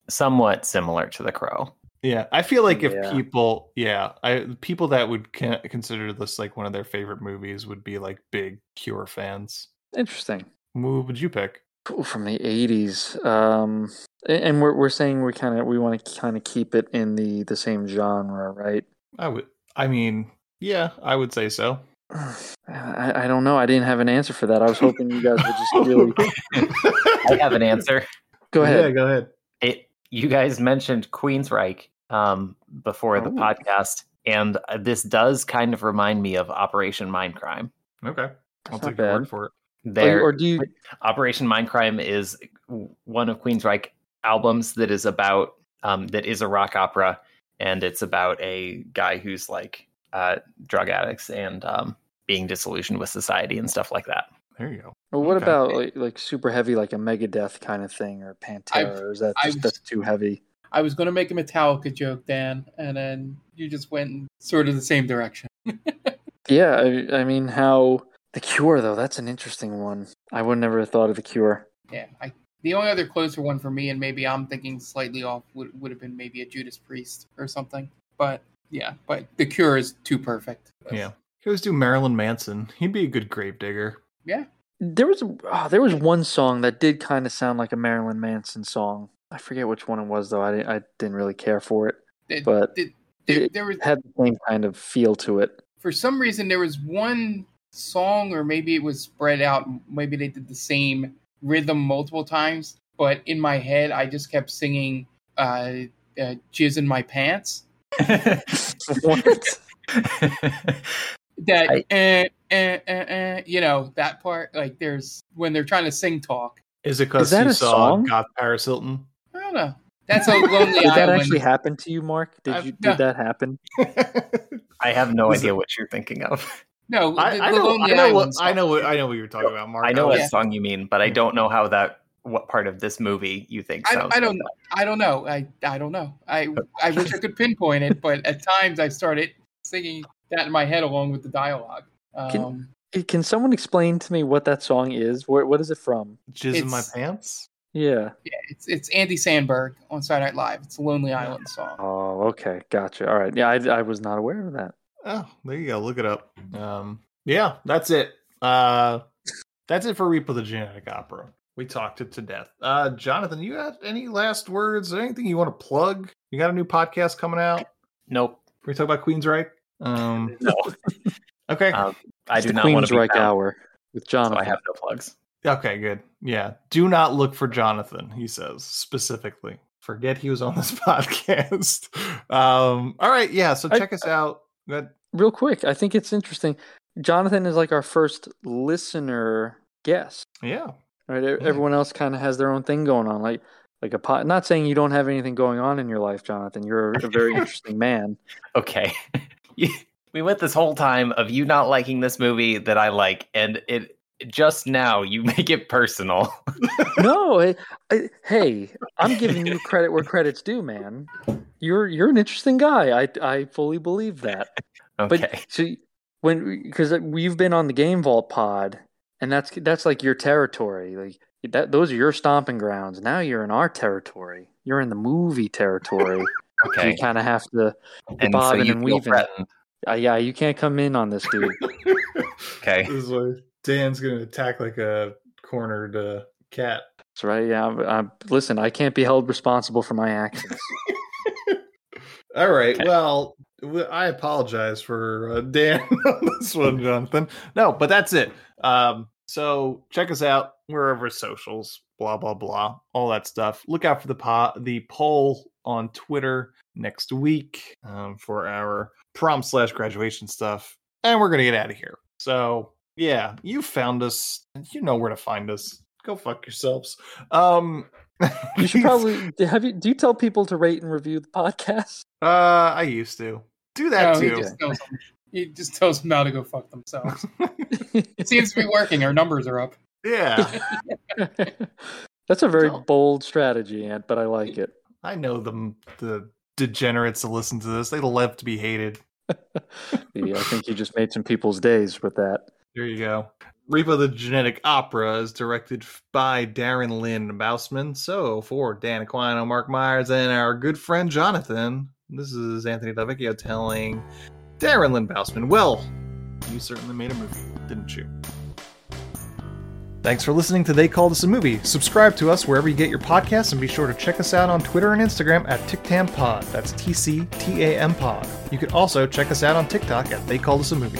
somewhat similar to The Crow. yeah i feel like if Yeah. people yeah i people that would consider this like one of their favorite movies would be like big cure fans Interesting. who would you pick Ooh, from the 80s um and we're we're saying we kind of we want to kind of keep it in the the same genre right I would. I mean, yeah, I would say so. I, I don't know i didn't have an answer for that i was hoping you guys would just really I have an answer. go ahead Yeah, go ahead. It you guys mentioned Queensryche um before the Oh. podcast and uh, this does kind of remind me of Operation Mindcrime. Okay, I'll not take your word for it. There or, or do you Operation Mindcrime is one of Queensryche albums that is about um, that is a rock opera, and it's about a guy who's like uh, drug addicts and um, being disillusioned with society and stuff like that. There you go. Well, what Okay. about like, like super heavy, like a Megadeth kind of thing, or Pantera? or is that just I've- that's too heavy? I was going to make a Metallica joke, Dan, and then you just went sort of the same direction. Yeah, I, I mean, how the Cure though? That's an interesting one. I would never have thought of the Cure. Yeah, I, the only other closer one for me, and maybe I'm thinking slightly off, would would have been maybe a Judas Priest or something. But yeah, but The Cure is too perfect. Yeah, he always do Marilyn Manson. He'd be a good gravedigger. Yeah, There was oh, there was one song that did kind of sound like a Marilyn Manson song. I forget which one it was though. I didn't, I didn't really care for it, It- but it- it, there, there was had the same kind of feel to it. for some reason there was one song, or maybe it was spread out. Maybe they did the same rhythm multiple times, but in my head, I just kept singing uh, uh, "Jizz in My Pants." What? That I- eh, eh, eh, eh, you know that part. Like there's when they're trying to sing talk. Is it because you a saw song? Goth Paris Hilton? I don't know. That's a lonely Did that actually happen to you, Mark? Did I've- you no. did that happen? I have no Was idea what you're thinking of. No, the, I, I the know, I know, what, Island I know what I know what you're talking about, Mark. I know was- what song you mean, but I don't know how that what part of this movie you think I, sounds. I don't like know. I don't know. I I don't know. I I wish I could pinpoint it, but at times I started singing that in my head along with the dialogue. Can- Um, Can someone explain to me what that song is? Where, what is it from? Jizz in my pants. Yeah. yeah, it's it's Andy Samberg on Saturday Night Live. It's a Lonely Island song. Oh, okay, gotcha. All right. Yeah, I, I was not aware of that. Oh, there you go. Look it up. Um, yeah, that's it. Uh, that's it for Reaper the Genetic Opera. We talked it to death. Uh, Jonathan, you got any last words? or Anything you want to plug? You got a new podcast coming out? Nope. We talk about Queensryche. Um, No. okay. Um, I do the not want to be Queensryche found, Hour with so I have no plugs. Okay, good. Yeah. Do not look for Jonathan, he says specifically. Forget he was on this podcast. um, all right, yeah, so I- check us out. Good. Real quick, I think it's interesting. Jonathan is like our first listener guest. Yeah. Right? E- mm-hmm. Everyone else kind of has their own thing going on. Like like a pot. Not saying you don't have anything going on in your life, Jonathan. You're a very interesting man. Okay. We went this whole time of you not liking this movie that I like, and it just now you make it personal. no, I, I, hey, I'm giving you credit where credit's due, man. You're you're an interesting guy. I I fully believe that. Okay. But see, when because we've uh, been on the Game Vault pod, and that's that's like your territory. Like that, those are your stomping grounds. Now you're in our territory. You're in the movie territory. Okay. you kind of have to And so bobbing you and feel weaving. Uh, yeah, you can't come in on this, dude. Okay. This is why Dan's gonna attack like a cornered uh, cat. That's right. Yeah. I'm, I'm, listen, I can't be held responsible for my actions. All right. Well, w- I apologize for uh, Dan on this one, Jonathan. No, but that's it. Um, so check us out wherever socials, blah blah blah, all that stuff. Look out for the po- the poll on Twitter next week um, for our prom slash graduation stuff, and we're gonna get out of here. So yeah, you found us. You know where to find us. Go fuck yourselves. Um, You should probably have you. Do you tell people to rate and review the podcast? Uh, I used to do that no, he too. just tells them. He just tells them how to go fuck themselves. it seems to be working. Our numbers are up. Yeah, That's a very bold strategy, Ant, but I like it. I know them. The degenerates that listen to this, they love to be hated. Yeah, I think you just made some people's days with that. There you go. Repo the Genetic Opera is directed by Darren Lynn Bousman. So for Dan Aquino, Mark Myers, and our good friend Jonathan, this is Anthony Davicchio telling Darren Lynn Bousman, well, you certainly made a movie, didn't you? Thanks for listening to They Called Us a Movie. Subscribe to us wherever you get your podcasts and be sure to check us out on Twitter and Instagram at TicTamPod. That's T C T A M Pod. You can also check us out on TikTok at They Called Us a Movie.